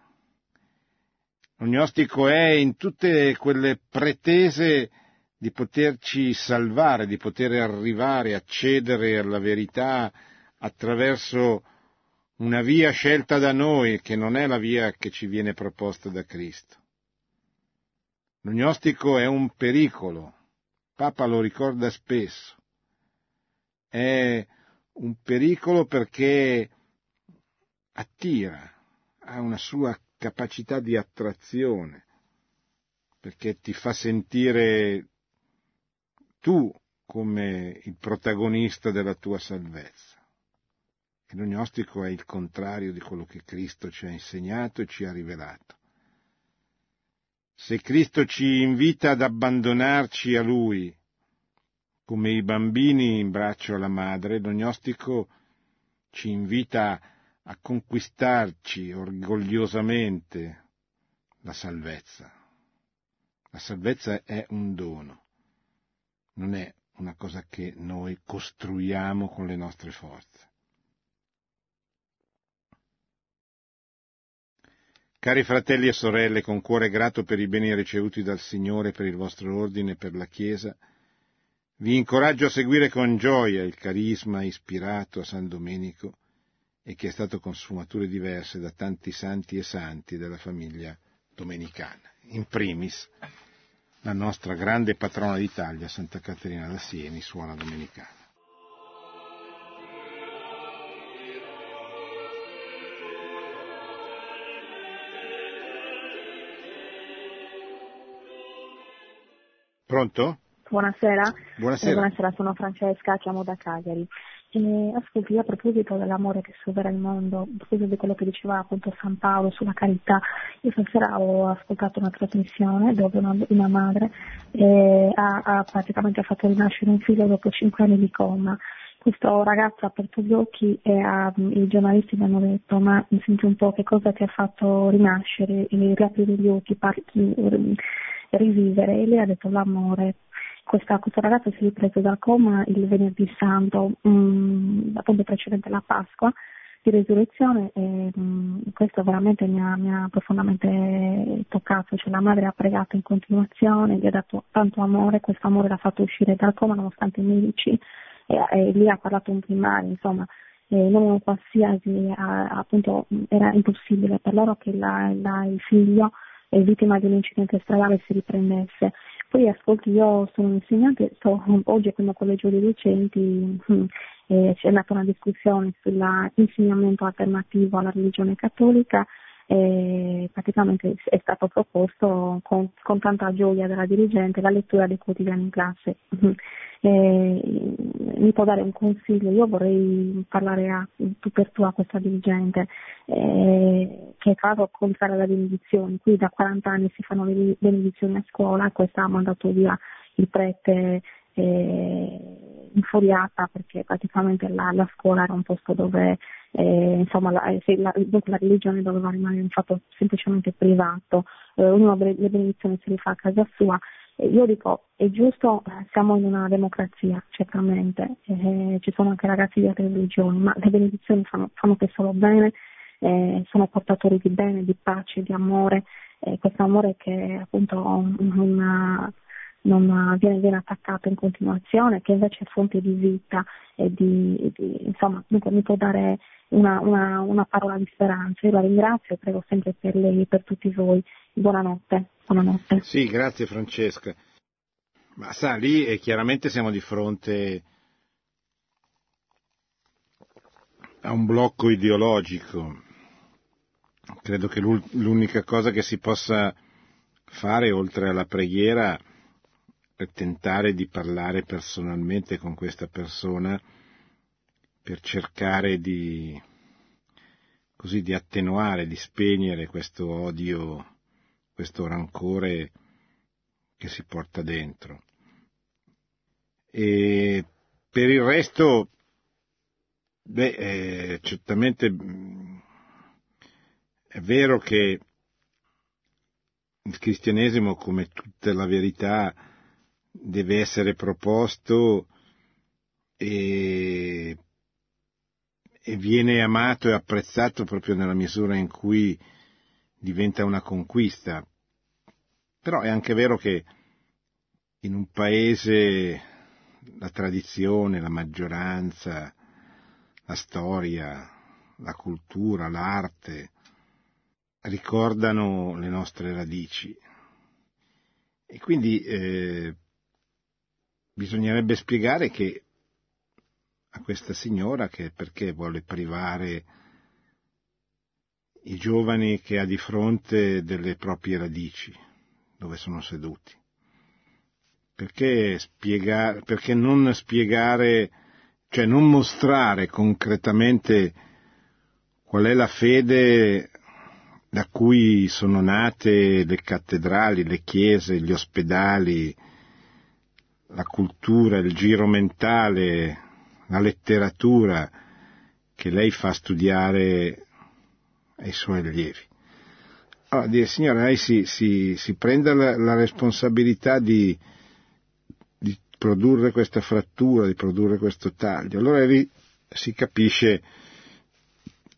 L'ognostico è in tutte quelle pretese di poterci salvare, di poter arrivare, accedere alla verità attraverso una via scelta da noi, che non è la via che ci viene proposta da Cristo. L'ognostico è un pericolo, Papa lo ricorda spesso è un pericolo perché attira, ha una sua capacità di attrazione, perché ti fa sentire tu come il protagonista della tua salvezza. E l'ognostico è il contrario di quello che Cristo ci ha insegnato e ci ha rivelato. Se Cristo ci invita ad abbandonarci a Lui come i bambini in braccio alla madre, l'ognostico ci invita a conquistarci orgogliosamente la salvezza. La salvezza è un dono, non è una cosa che noi costruiamo con le nostre forze. Cari fratelli e sorelle, con cuore grato per i beni ricevuti dal Signore, per il vostro ordine per la Chiesa, vi incoraggio a seguire con gioia il carisma ispirato a San Domenico e che è stato con sfumature diverse da tanti santi e santi della famiglia domenicana. In primis, la nostra grande patrona d'Italia, Santa Caterina da Sieni, suona domenicana. Pronto? Buonasera. Buonasera. Eh, buonasera. sono Francesca, chiamo da Cagliari. E ascolti, a proposito dell'amore che supera il mondo, a proposito di quello che diceva appunto San Paolo sulla carità, io stasera ho ascoltato una trasmissione dove una, una madre eh, ha, ha, praticamente fatto rinascere un figlio dopo cinque anni di coma. Questo ragazzo ha aperto gli occhi e ha, i giornalisti mi hanno detto ma mi senti un po' che cosa ti ha fatto rinascere, riaprire gli occhi, parti, rivivere e lei ha detto l'amore questa, questo ragazzo si è ripreso dal coma il venerdì santo, mh, mm, appunto precedente alla Pasqua di resurrezione e mh, mm, questo veramente mi ha, mi ha, profondamente toccato, cioè la madre ha pregato in continuazione, gli ha dato tanto amore, questo amore l'ha fatto uscire dal coma nonostante i medici e, e lì ha parlato un primario, insomma eh, non qualsiasi, appunto era impossibile per loro che la, la, il figlio eh, vittima di un incidente stradale si riprendesse. Poi ascolti, io sono un insegnante, sto oggi il collegio dei docenti, hm, eh, c'è nata una discussione sull'insegnamento alternativo alla religione cattolica e praticamente è stato proposto con, con, tanta gioia della dirigente la lettura dei quotidiani in classe. E, mi può dare un consiglio? Io vorrei parlare a, tu per tu a questa dirigente eh, che è caso contrario alle benedizioni. Qui da 40 anni si fanno le benedizioni a scuola e questa ha mandato via il prete eh, infuriata perché praticamente la, la, scuola era un posto dove eh, insomma la, eh, la, la, religione doveva rimanere un fatto semplicemente privato, eh, ognuno le benedizioni se le fa a casa sua. Io dico, è giusto, siamo in una democrazia, certamente, eh, ci sono anche ragazzi di altre religioni, ma le benedizioni fanno, fanno che solo bene, eh, sono portatori di bene, di pace, di amore, questo amore che appunto una, non viene, viene, attaccato in continuazione, che invece è fonte di vita e di, di insomma, dunque mi può dare una, una, una, parola di speranza. Io la ringrazio e prego sempre per lei e per tutti voi. Buonanotte. Buonanotte. Sì, grazie Francesca. Ma sa, lì eh, chiaramente siamo di fronte a un blocco ideologico. Credo che l'unica cosa che si possa fare oltre alla preghiera tentare di parlare personalmente con questa persona per cercare di, così, di attenuare, di spegnere questo odio, questo rancore che si porta dentro. E per il resto, beh, eh, certamente mm, è vero che il cristianesimo, come tutta la verità, deve essere proposto e, e viene amato e apprezzato proprio nella misura in cui diventa una conquista. Però è anche vero che in un paese la tradizione, la maggioranza, la storia, la cultura, l'arte ricordano le nostre radici. E quindi eh, bisognerebbe spiegare che a questa signora che perché vuole privare i giovani che ha di fronte delle proprie radici, dove sono seduti. Perché, spiegare, perché non spiegare, cioè non mostrare concretamente qual è la fede da cui sono nate le cattedrali, le chiese, gli ospedali, la cultura, il giro mentale, la letteratura che lei fa studiare ai suoi allievi. Allora, dire, signora, lei si, si, si prende la, la responsabilità di, di, produrre questa frattura, di produrre questo taglio. Allora lì si capisce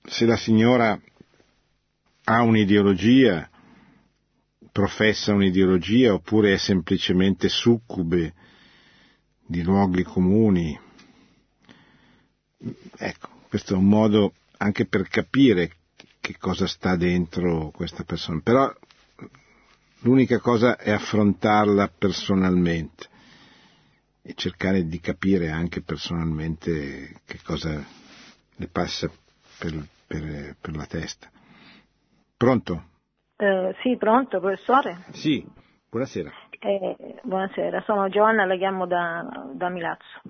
se la signora ha un'ideologia, professa un'ideologia, oppure è semplicemente succube di luoghi comuni. Ecco, questo è un modo anche per capire che cosa sta dentro questa persona. Però l'unica cosa è affrontarla personalmente e cercare di capire anche personalmente che cosa le passa per, per, per la testa. Pronto? Eh, sì, pronto, professore? Sì, buonasera. Eh, buonasera, sono Giovanna, la chiamo da, da Milazzo.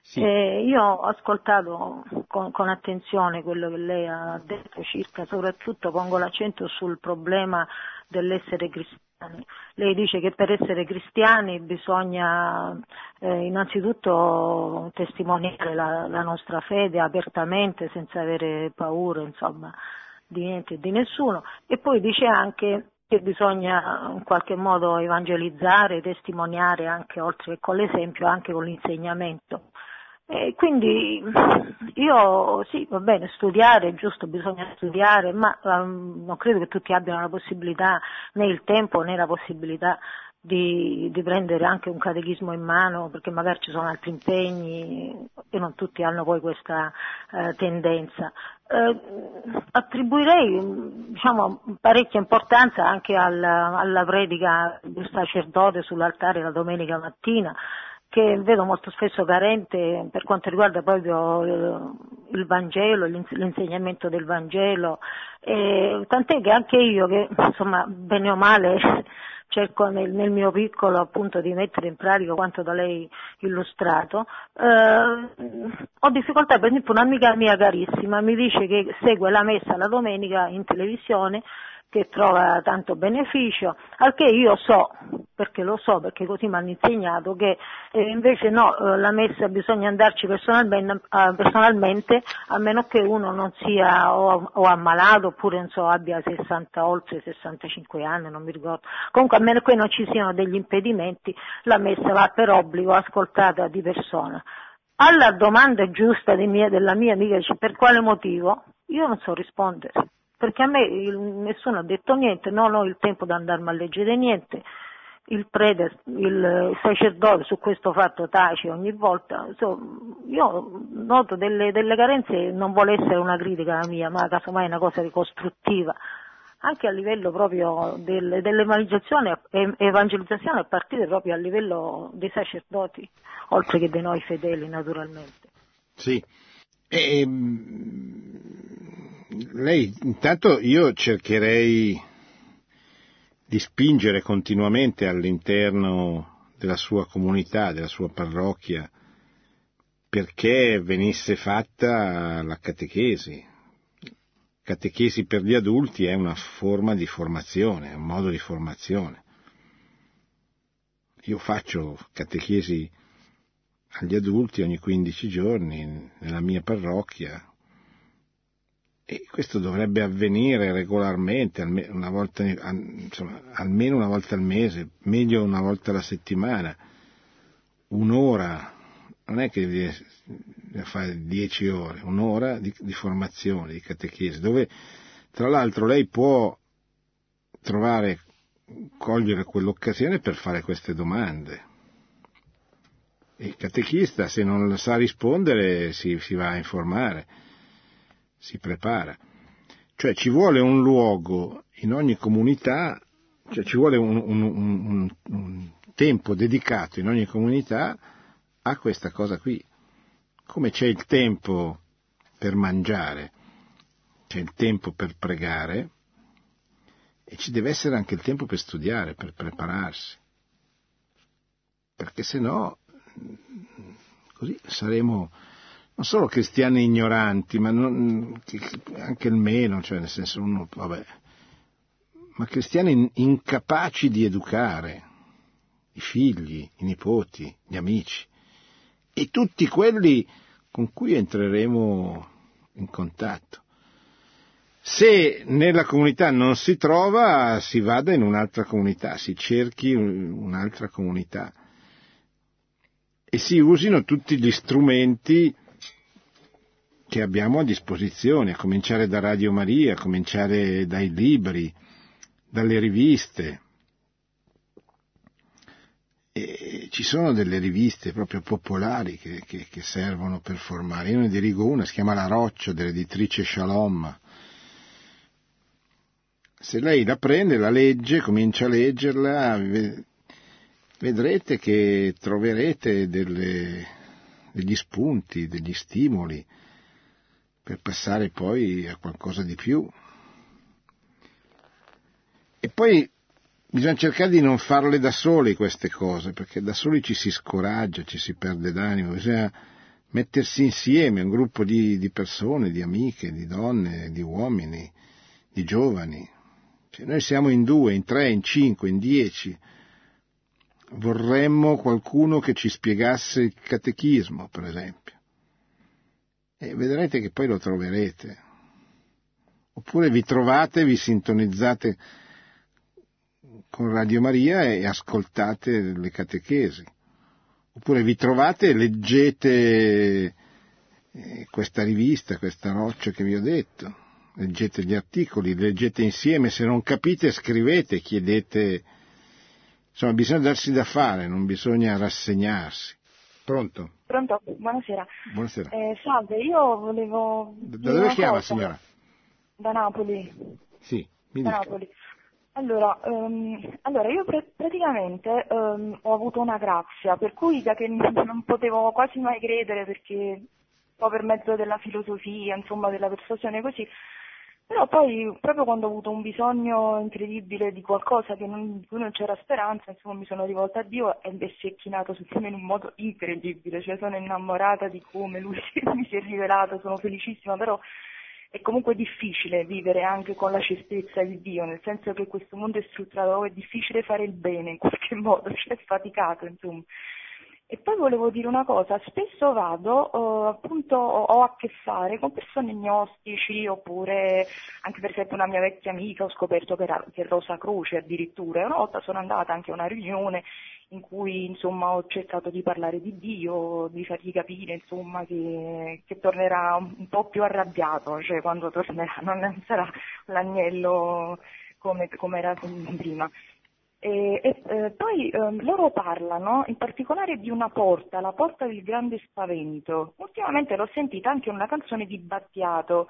Sì. Eh, io ho ascoltato con, con, attenzione quello che lei ha detto circa, soprattutto pongo l'accento sul problema dell'essere cristiani. Lei dice che per essere cristiani bisogna eh, innanzitutto testimoniare la, la, nostra fede apertamente, senza avere paura, insomma, di niente e di nessuno. E poi dice anche che bisogna in qualche modo evangelizzare, testimoniare anche oltre che con l'esempio, anche con l'insegnamento. E quindi io sì, va bene, studiare è giusto, bisogna studiare, ma um, non credo che tutti abbiano la possibilità, né il tempo né la possibilità di, di, prendere anche un catechismo in mano perché magari ci sono altri impegni e non tutti hanno poi questa eh, tendenza. Eh, attribuirei diciamo, parecchia importanza anche alla, alla predica del sacerdote sull'altare la domenica mattina, che vedo molto spesso carente per quanto riguarda proprio il, il Vangelo, l'insegnamento del Vangelo, e, tant'è che anche io, che insomma bene o male cerco nel, nel, mio piccolo appunto di mettere in pratica quanto da lei illustrato, eh, ho difficoltà, per esempio un'amica mia carissima mi dice che segue la messa la domenica in televisione che trova tanto beneficio, al che io so, perché lo so, perché così mi hanno insegnato, che eh, invece no, eh, la messa bisogna andarci personalmente, eh, personalmente, a meno che uno non sia o, o ammalato oppure so, abbia 60, oltre 65 anni, non mi ricordo. Comunque a meno che non ci siano degli impedimenti, la messa va per obbligo ascoltata di persona. Alla domanda giusta mia, della mia amica, per quale motivo, io non so rispondere perché a me il, nessuno ha detto niente, non ho il tempo di andarmi a leggere niente, il prete, il sacerdote su questo fatto tace ogni volta, insomma, io noto delle, delle, carenze, non vuole essere una critica la mia, ma casomai una cosa ricostruttiva, anche a livello proprio del, dell'evangelizzazione evangelizzazione a partire proprio a livello dei sacerdoti, oltre che dei noi fedeli naturalmente. Sì. E, lei, intanto io cercherei di spingere continuamente all'interno della sua comunità, della sua parrocchia, perché venisse fatta la catechesi. Catechesi per gli adulti è una forma di formazione, è un modo di formazione. Io faccio catechesi agli adulti ogni 15 giorni nella mia parrocchia, e questo dovrebbe avvenire regolarmente, una volta, insomma, almeno una volta al mese, meglio una volta alla settimana, un'ora, non è che deve fare dieci ore, un'ora di, di formazione, di catechesi, dove tra l'altro lei può trovare, cogliere quell'occasione per fare queste domande. Il catechista, se non sa rispondere, si, si va a informare si prepara. Cioè ci vuole un luogo in ogni comunità, cioè ci vuole un, un, un, un tempo dedicato in ogni comunità a questa cosa qui. Come c'è il tempo per mangiare, c'è il tempo per pregare e ci deve essere anche il tempo per studiare, per prepararsi. Perché se no così saremo non solo cristiani ignoranti, ma non, anche il meno, cioè nel senso uno, vabbè, ma cristiani incapaci di educare i figli, i nipoti, gli amici. E tutti quelli con cui entreremo in contatto. Se nella comunità non si trova, si vada in un'altra comunità, si cerchi un'altra comunità. E si usino tutti gli strumenti che abbiamo a disposizione, a cominciare da Radio Maria, a cominciare dai libri, dalle riviste. E ci sono delle riviste proprio popolari che, che, che, servono per formare. Io ne dirigo una, si chiama La Roccia, dell'editrice Shalom. Se lei la prende, la legge, comincia a leggerla, vedrete che troverete delle, degli spunti, degli stimoli per passare poi a qualcosa di più. E poi bisogna cercare di non farle da soli queste cose, perché da soli ci si scoraggia, ci si perde d'animo, bisogna mettersi insieme, un gruppo di, di persone, di amiche, di donne, di uomini, di giovani. Cioè, noi siamo in due, in tre, in cinque, in dieci. Vorremmo qualcuno che ci spiegasse il catechismo, per esempio e vedrete che poi lo troverete. Oppure vi trovate, vi sintonizzate con Radio Maria e ascoltate le catechesi. Oppure vi trovate e leggete eh, questa rivista, questa roccia che vi ho detto. Leggete gli articoli, leggete insieme, se non capite scrivete, chiedete. Insomma, bisogna darsi da fare, non bisogna rassegnarsi. Pronto? Pronto? Buonasera. Buonasera. Eh, salve, io volevo... Da dove chiama cosa. signora? Da Napoli. Sì, mi da dica. Napoli. Allora, um, allora io pr- praticamente um, ho avuto una grazia, per cui da che non potevo quasi mai credere perché un po' per mezzo della filosofia, insomma della persuasione così, però poi proprio quando ho avuto un bisogno incredibile di qualcosa non, di cui non c'era speranza, insomma mi sono rivolta a Dio e si è chinato su di me in un modo incredibile, cioè sono innamorata di come lui mi si è rivelato, sono felicissima, però è comunque difficile vivere anche con la certezza di Dio, nel senso che questo mondo è strutturato, è difficile fare il bene in qualche modo, cioè è faticato insomma. E poi volevo dire una cosa, spesso vado, eh, appunto ho a che fare con persone gnostici oppure anche per esempio una mia vecchia amica ho scoperto che era che Rosa Croce addirittura, una volta sono andata anche a una riunione in cui insomma ho cercato di parlare di Dio, di fargli capire insomma che, che tornerà un, un, po' più arrabbiato, cioè quando tornerà non sarà l'agnello come, come era prima. E, e eh, poi eh, loro parlano in particolare di una porta, la porta del grande spavento. Ultimamente l'ho sentita anche in una canzone di Battiato,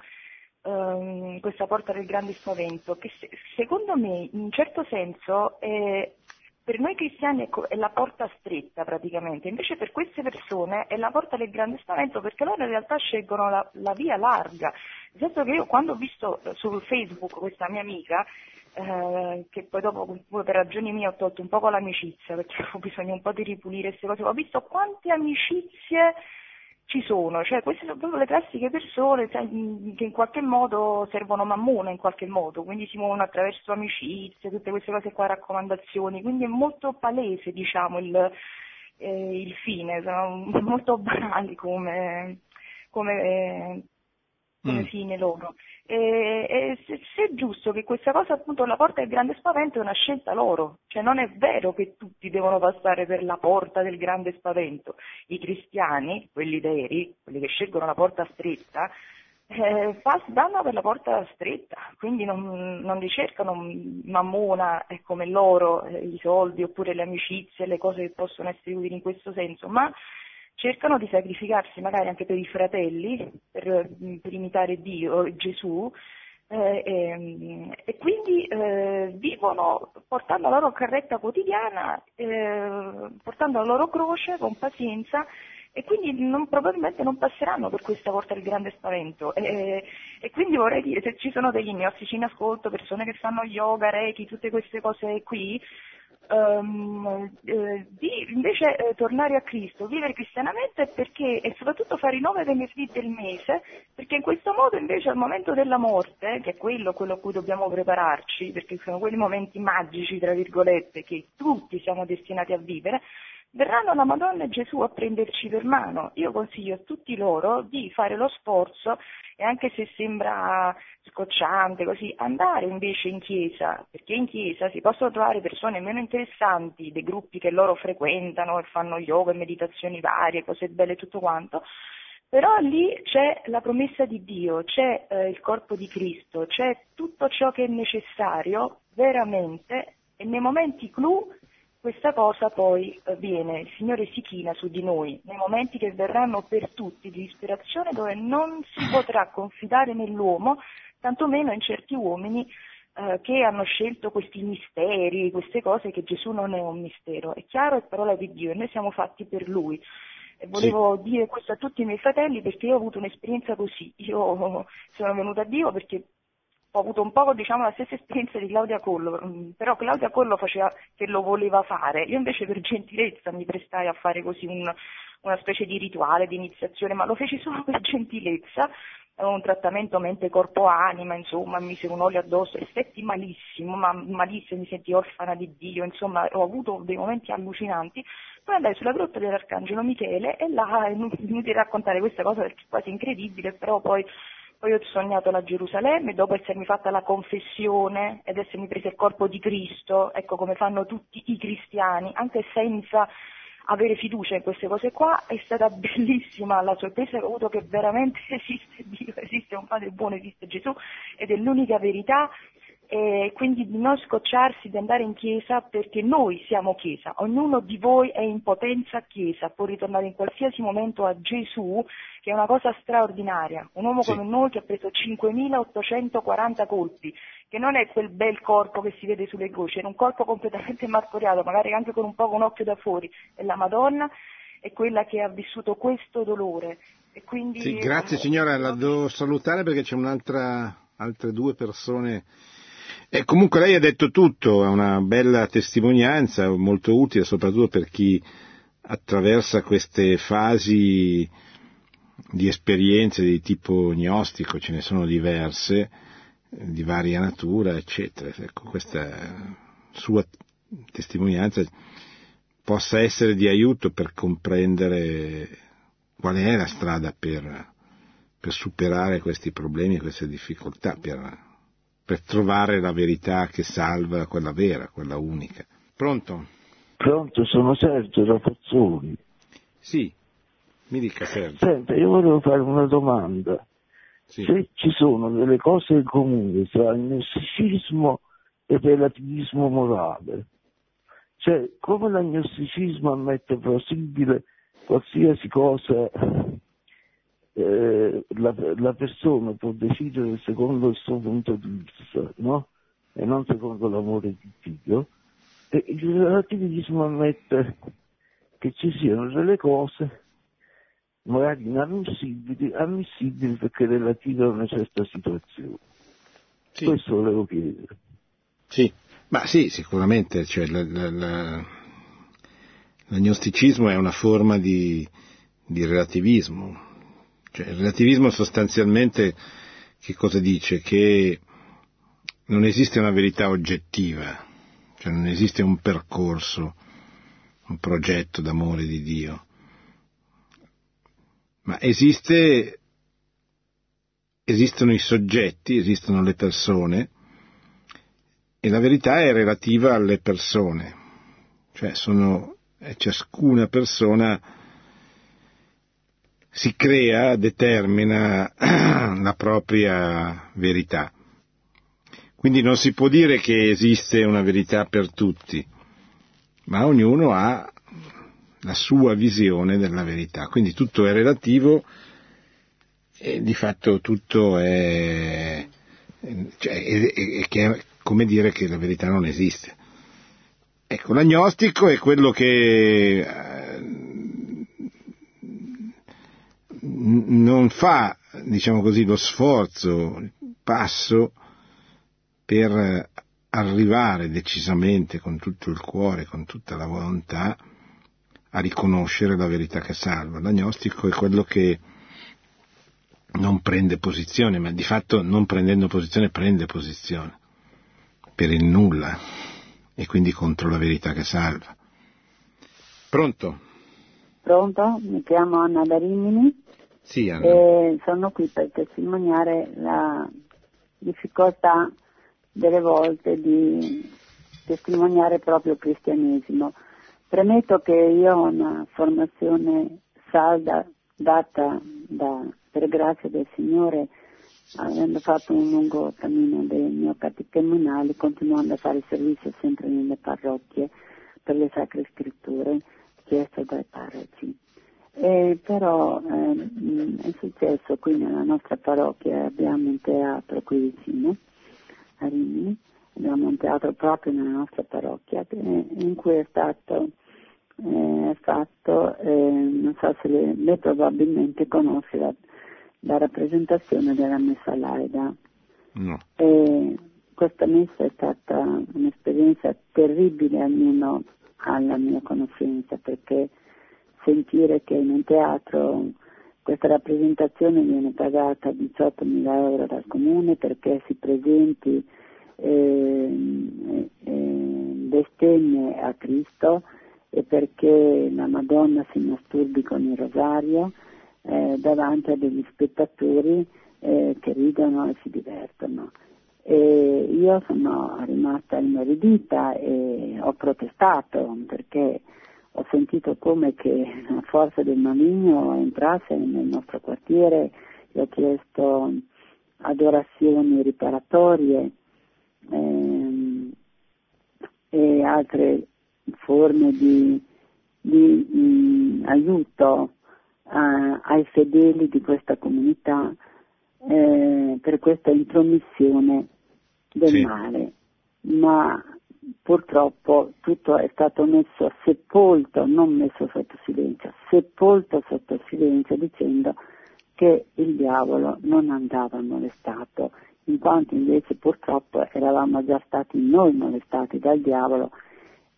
ehm, questa porta del grande spavento, che se, secondo me in un certo senso è, per noi cristiani è la porta stretta praticamente, invece per queste persone è la porta del grande spavento perché loro in realtà scelgono la, la via larga. Nel senso che io quando ho visto eh, su Facebook questa mia amica, eh, che poi dopo per ragioni mie ho tolto un po' l'amicizia perché ho bisogno un po' di ripulire queste cose, ho visto quante amicizie ci sono, cioè queste sono proprio le classiche persone che in qualche modo servono mammona in qualche modo, quindi si muovono attraverso amicizie, tutte queste cose qua, raccomandazioni, quindi è molto palese diciamo il, eh, il fine, sono molto banali come, come, come mm. fine loro. E, e se, se, è giusto che questa cosa appunto la porta del grande spavento è una scelta loro, cioè non è vero che tutti devono passare per la porta del grande spavento. I cristiani, quelli veri, quelli che scelgono la porta stretta, eh, vanno per la porta stretta, quindi non, non ricercano mammona eh, come loro, eh, i soldi oppure le amicizie, le cose che possono essere utili in questo senso, ma cercano di sacrificarsi magari anche per i fratelli, per, per imitare Dio, Gesù, eh, e, e, quindi eh, vivono portando la loro carretta quotidiana, eh, portando la loro croce con pazienza e quindi non, probabilmente non passeranno per questa porta del grande spavento. E, e, quindi vorrei dire, se ci sono degli gnostici in ascolto, persone che fanno yoga, reiki, tutte queste cose qui, um, eh, di invece eh, tornare a Cristo, vivere cristianamente perché, e soprattutto fare i nove venerdì del mese, perché in questo modo invece al momento della morte, che è quello, quello a cui dobbiamo prepararci, perché sono quei momenti magici, tra virgolette, che tutti siamo destinati a vivere, verranno la Madonna e Gesù a prenderci per mano. Io consiglio a tutti loro di fare lo sforzo e anche se sembra scocciante così, andare invece in chiesa, perché in chiesa si possono trovare persone meno interessanti, dei gruppi che loro frequentano e fanno yoga e meditazioni varie, cose belle e tutto quanto, però lì c'è la promessa di Dio, c'è eh, il corpo di Cristo, c'è tutto ciò che è necessario veramente e nei momenti clou questa cosa poi eh, viene, il Signore si china su di noi nei momenti che verranno per tutti di disperazione dove non si potrà confidare nell'uomo, tantomeno in certi uomini eh, che hanno scelto questi misteri, queste cose che Gesù non è un mistero. È chiaro, è parola di Dio e noi siamo fatti per Lui. E volevo sì. dire questo a tutti i miei fratelli perché io ho avuto un'esperienza così. Io sono venuta a Dio perché ho avuto un po' diciamo, la stessa esperienza di Claudia Collo, mm, però Claudia Collo faceva che lo voleva fare, io invece per gentilezza mi prestai a fare così un, una specie di rituale di iniziazione, ma lo feci solo per gentilezza, un trattamento mente-corpo-anima, insomma, mi mise un olio addosso, effetti malissimo, ma malissimo, mi senti orfana di Dio, insomma, ho avuto dei momenti allucinanti. Poi andai sulla grotta dell'Arcangelo Michele e là è inutile raccontare questa cosa perché è quasi incredibile, però poi poi ho sognato la Gerusalemme, dopo essermi fatta la confessione ed essermi preso il corpo di Cristo, ecco come fanno tutti i cristiani, anche senza avere fiducia in queste cose qua, è stata bellissima la sorpresa che ho avuto che veramente esiste Dio, esiste un Padre buono, esiste Gesù ed è l'unica verità e quindi di non scocciarsi di andare in chiesa perché noi siamo chiesa, ognuno di voi è in potenza chiesa, può ritornare in qualsiasi momento a Gesù, che è una cosa straordinaria, un uomo sì. come noi che ha preso 5.840 colpi, che non è quel bel corpo che si vede sulle croci, è un corpo completamente martoriato, magari anche con un po' un occhio da fuori, e la Madonna è quella che ha vissuto questo dolore. E quindi, sì, grazie signora, la devo salutare perché c'è un'altra, altre due persone e comunque lei ha detto tutto, è una bella testimonianza, molto utile soprattutto per chi attraversa queste fasi di esperienze di tipo gnostico, ce ne sono diverse, di varia natura, eccetera. Ecco, questa sua testimonianza possa essere di aiuto per comprendere qual è la strada per, per superare questi problemi, queste difficoltà, per per trovare la verità che salva, quella vera, quella unica. Pronto? Pronto, sono Sergio da Pozzuoli. Sì, mi dica Sergio. Senta, io volevo fare una domanda. Sì. Se ci sono delle cose in comune tra il gnosticismo e il relativismo morale, cioè come l'agnosticismo ammette plausibile qualsiasi cosa eh, la, la, persona può decidere secondo il suo punto di vista, no? E non secondo l'amore di Dio. E il relativismo ammette che ci siano delle cose magari inammissibili, ammissibili perché relative a una certa situazione. Sì. Questo volevo chiedere. Sì, ma sì, sicuramente, cioè, la, la, la, l'agnosticismo è una forma di, di relativismo, cioè, il relativismo sostanzialmente che cosa dice? Che non esiste una verità oggettiva, cioè non esiste un percorso, un progetto d'amore di Dio, ma esiste, esistono i soggetti, esistono le persone e la verità è relativa alle persone, cioè sono, ciascuna persona si crea, determina la propria verità. Quindi non si può dire che esiste una verità per tutti, ma ognuno ha la sua visione della verità. Quindi tutto è relativo e di fatto tutto è, cioè, è, è, è come dire che la verità non esiste. Ecco, l'agnostico è quello che non fa, diciamo così, lo sforzo, il passo per arrivare decisamente con tutto il cuore, con tutta la volontà, a riconoscere la verità che salva. L'agnostico è quello che non prende posizione, ma di fatto non prendendo posizione prende posizione per il nulla e quindi contro la verità che salva. Pronto? Pronto? Mi chiamo Anna da Rimini sì, e sono qui per testimoniare la difficoltà delle volte di testimoniare proprio il cristianesimo. Premetto che io ho una formazione salda data da, per grazia del Signore, avendo fatto un lungo cammino dei miei catechemenali, continuando a fare servizio sempre nelle parrocchie per le sacre scritture, chiesto dai parroci. Eh, però eh, è successo qui nella nostra parrocchia, abbiamo un teatro qui vicino, a Rimini, abbiamo un teatro proprio nella nostra parrocchia in cui è stato eh, fatto, eh, non so se lei, lei probabilmente conosce la, la, rappresentazione della messa laida. No. E questa messa è stata un'esperienza terribile almeno alla mia conoscenza perché sentire che in un teatro questa rappresentazione viene pagata 18.000 euro dal comune perché si presenti eh, eh, bestemmie a Cristo e perché la Madonna si masturbi con il rosario eh, davanti a degli spettatori eh, che ridono e si divertono. E io sono rimasta inorridita e ho protestato perché ho sentito come che la forza del maligno entrasse nel nostro quartiere, gli ho chiesto adorazioni riparatorie, eh, e altre forme di, di mh, mm, aiuto a, ai fedeli di questa comunità eh, per questa intromissione del sì. male. Ma purtroppo tutto è stato messo sepolto, non messo sotto silenzio, sepolto sotto silenzio dicendo che il diavolo non andava molestato, in quanto invece purtroppo eravamo già stati noi molestati dal diavolo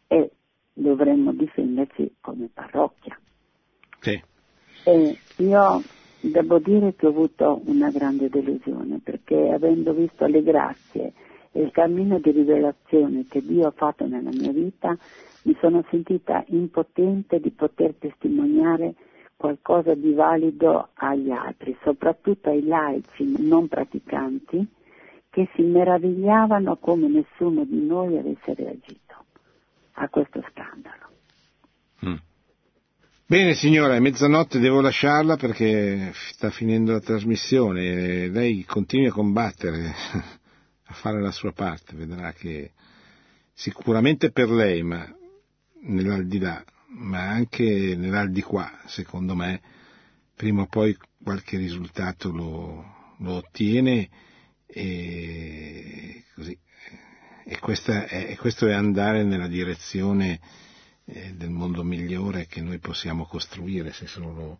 e dovremmo difenderci come parrocchia. Sì. E io devo dire che ho avuto una grande delusione perché avendo visto le grazie e il cammino di rivelazione che Dio ha fatto nella mia vita, mi sono sentita impotente di poter testimoniare qualcosa di valido agli altri, soprattutto ai laici non praticanti, che si meravigliavano come nessuno di noi avesse reagito a questo scandalo. Mm. Bene signora, è mezzanotte devo lasciarla perché sta finendo la trasmissione. Lei continui a combattere. a fare la sua parte, vedrà che sicuramente per lei, ma nell'aldilà, ma anche nell'aldiquà, secondo me, prima o poi qualche risultato lo, lo ottiene e così. E, è, e, questo è andare nella direzione eh, del mondo migliore che noi possiamo costruire se solo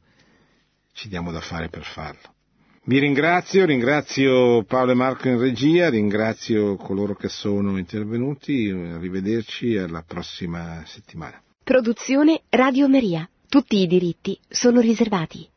ci diamo da fare per farlo. Vi ringrazio, ringrazio Paolo e Marco in regia, ringrazio coloro che sono intervenuti, arrivederci alla prossima settimana. Produzione Radio Maria. Tutti i diritti sono riservati.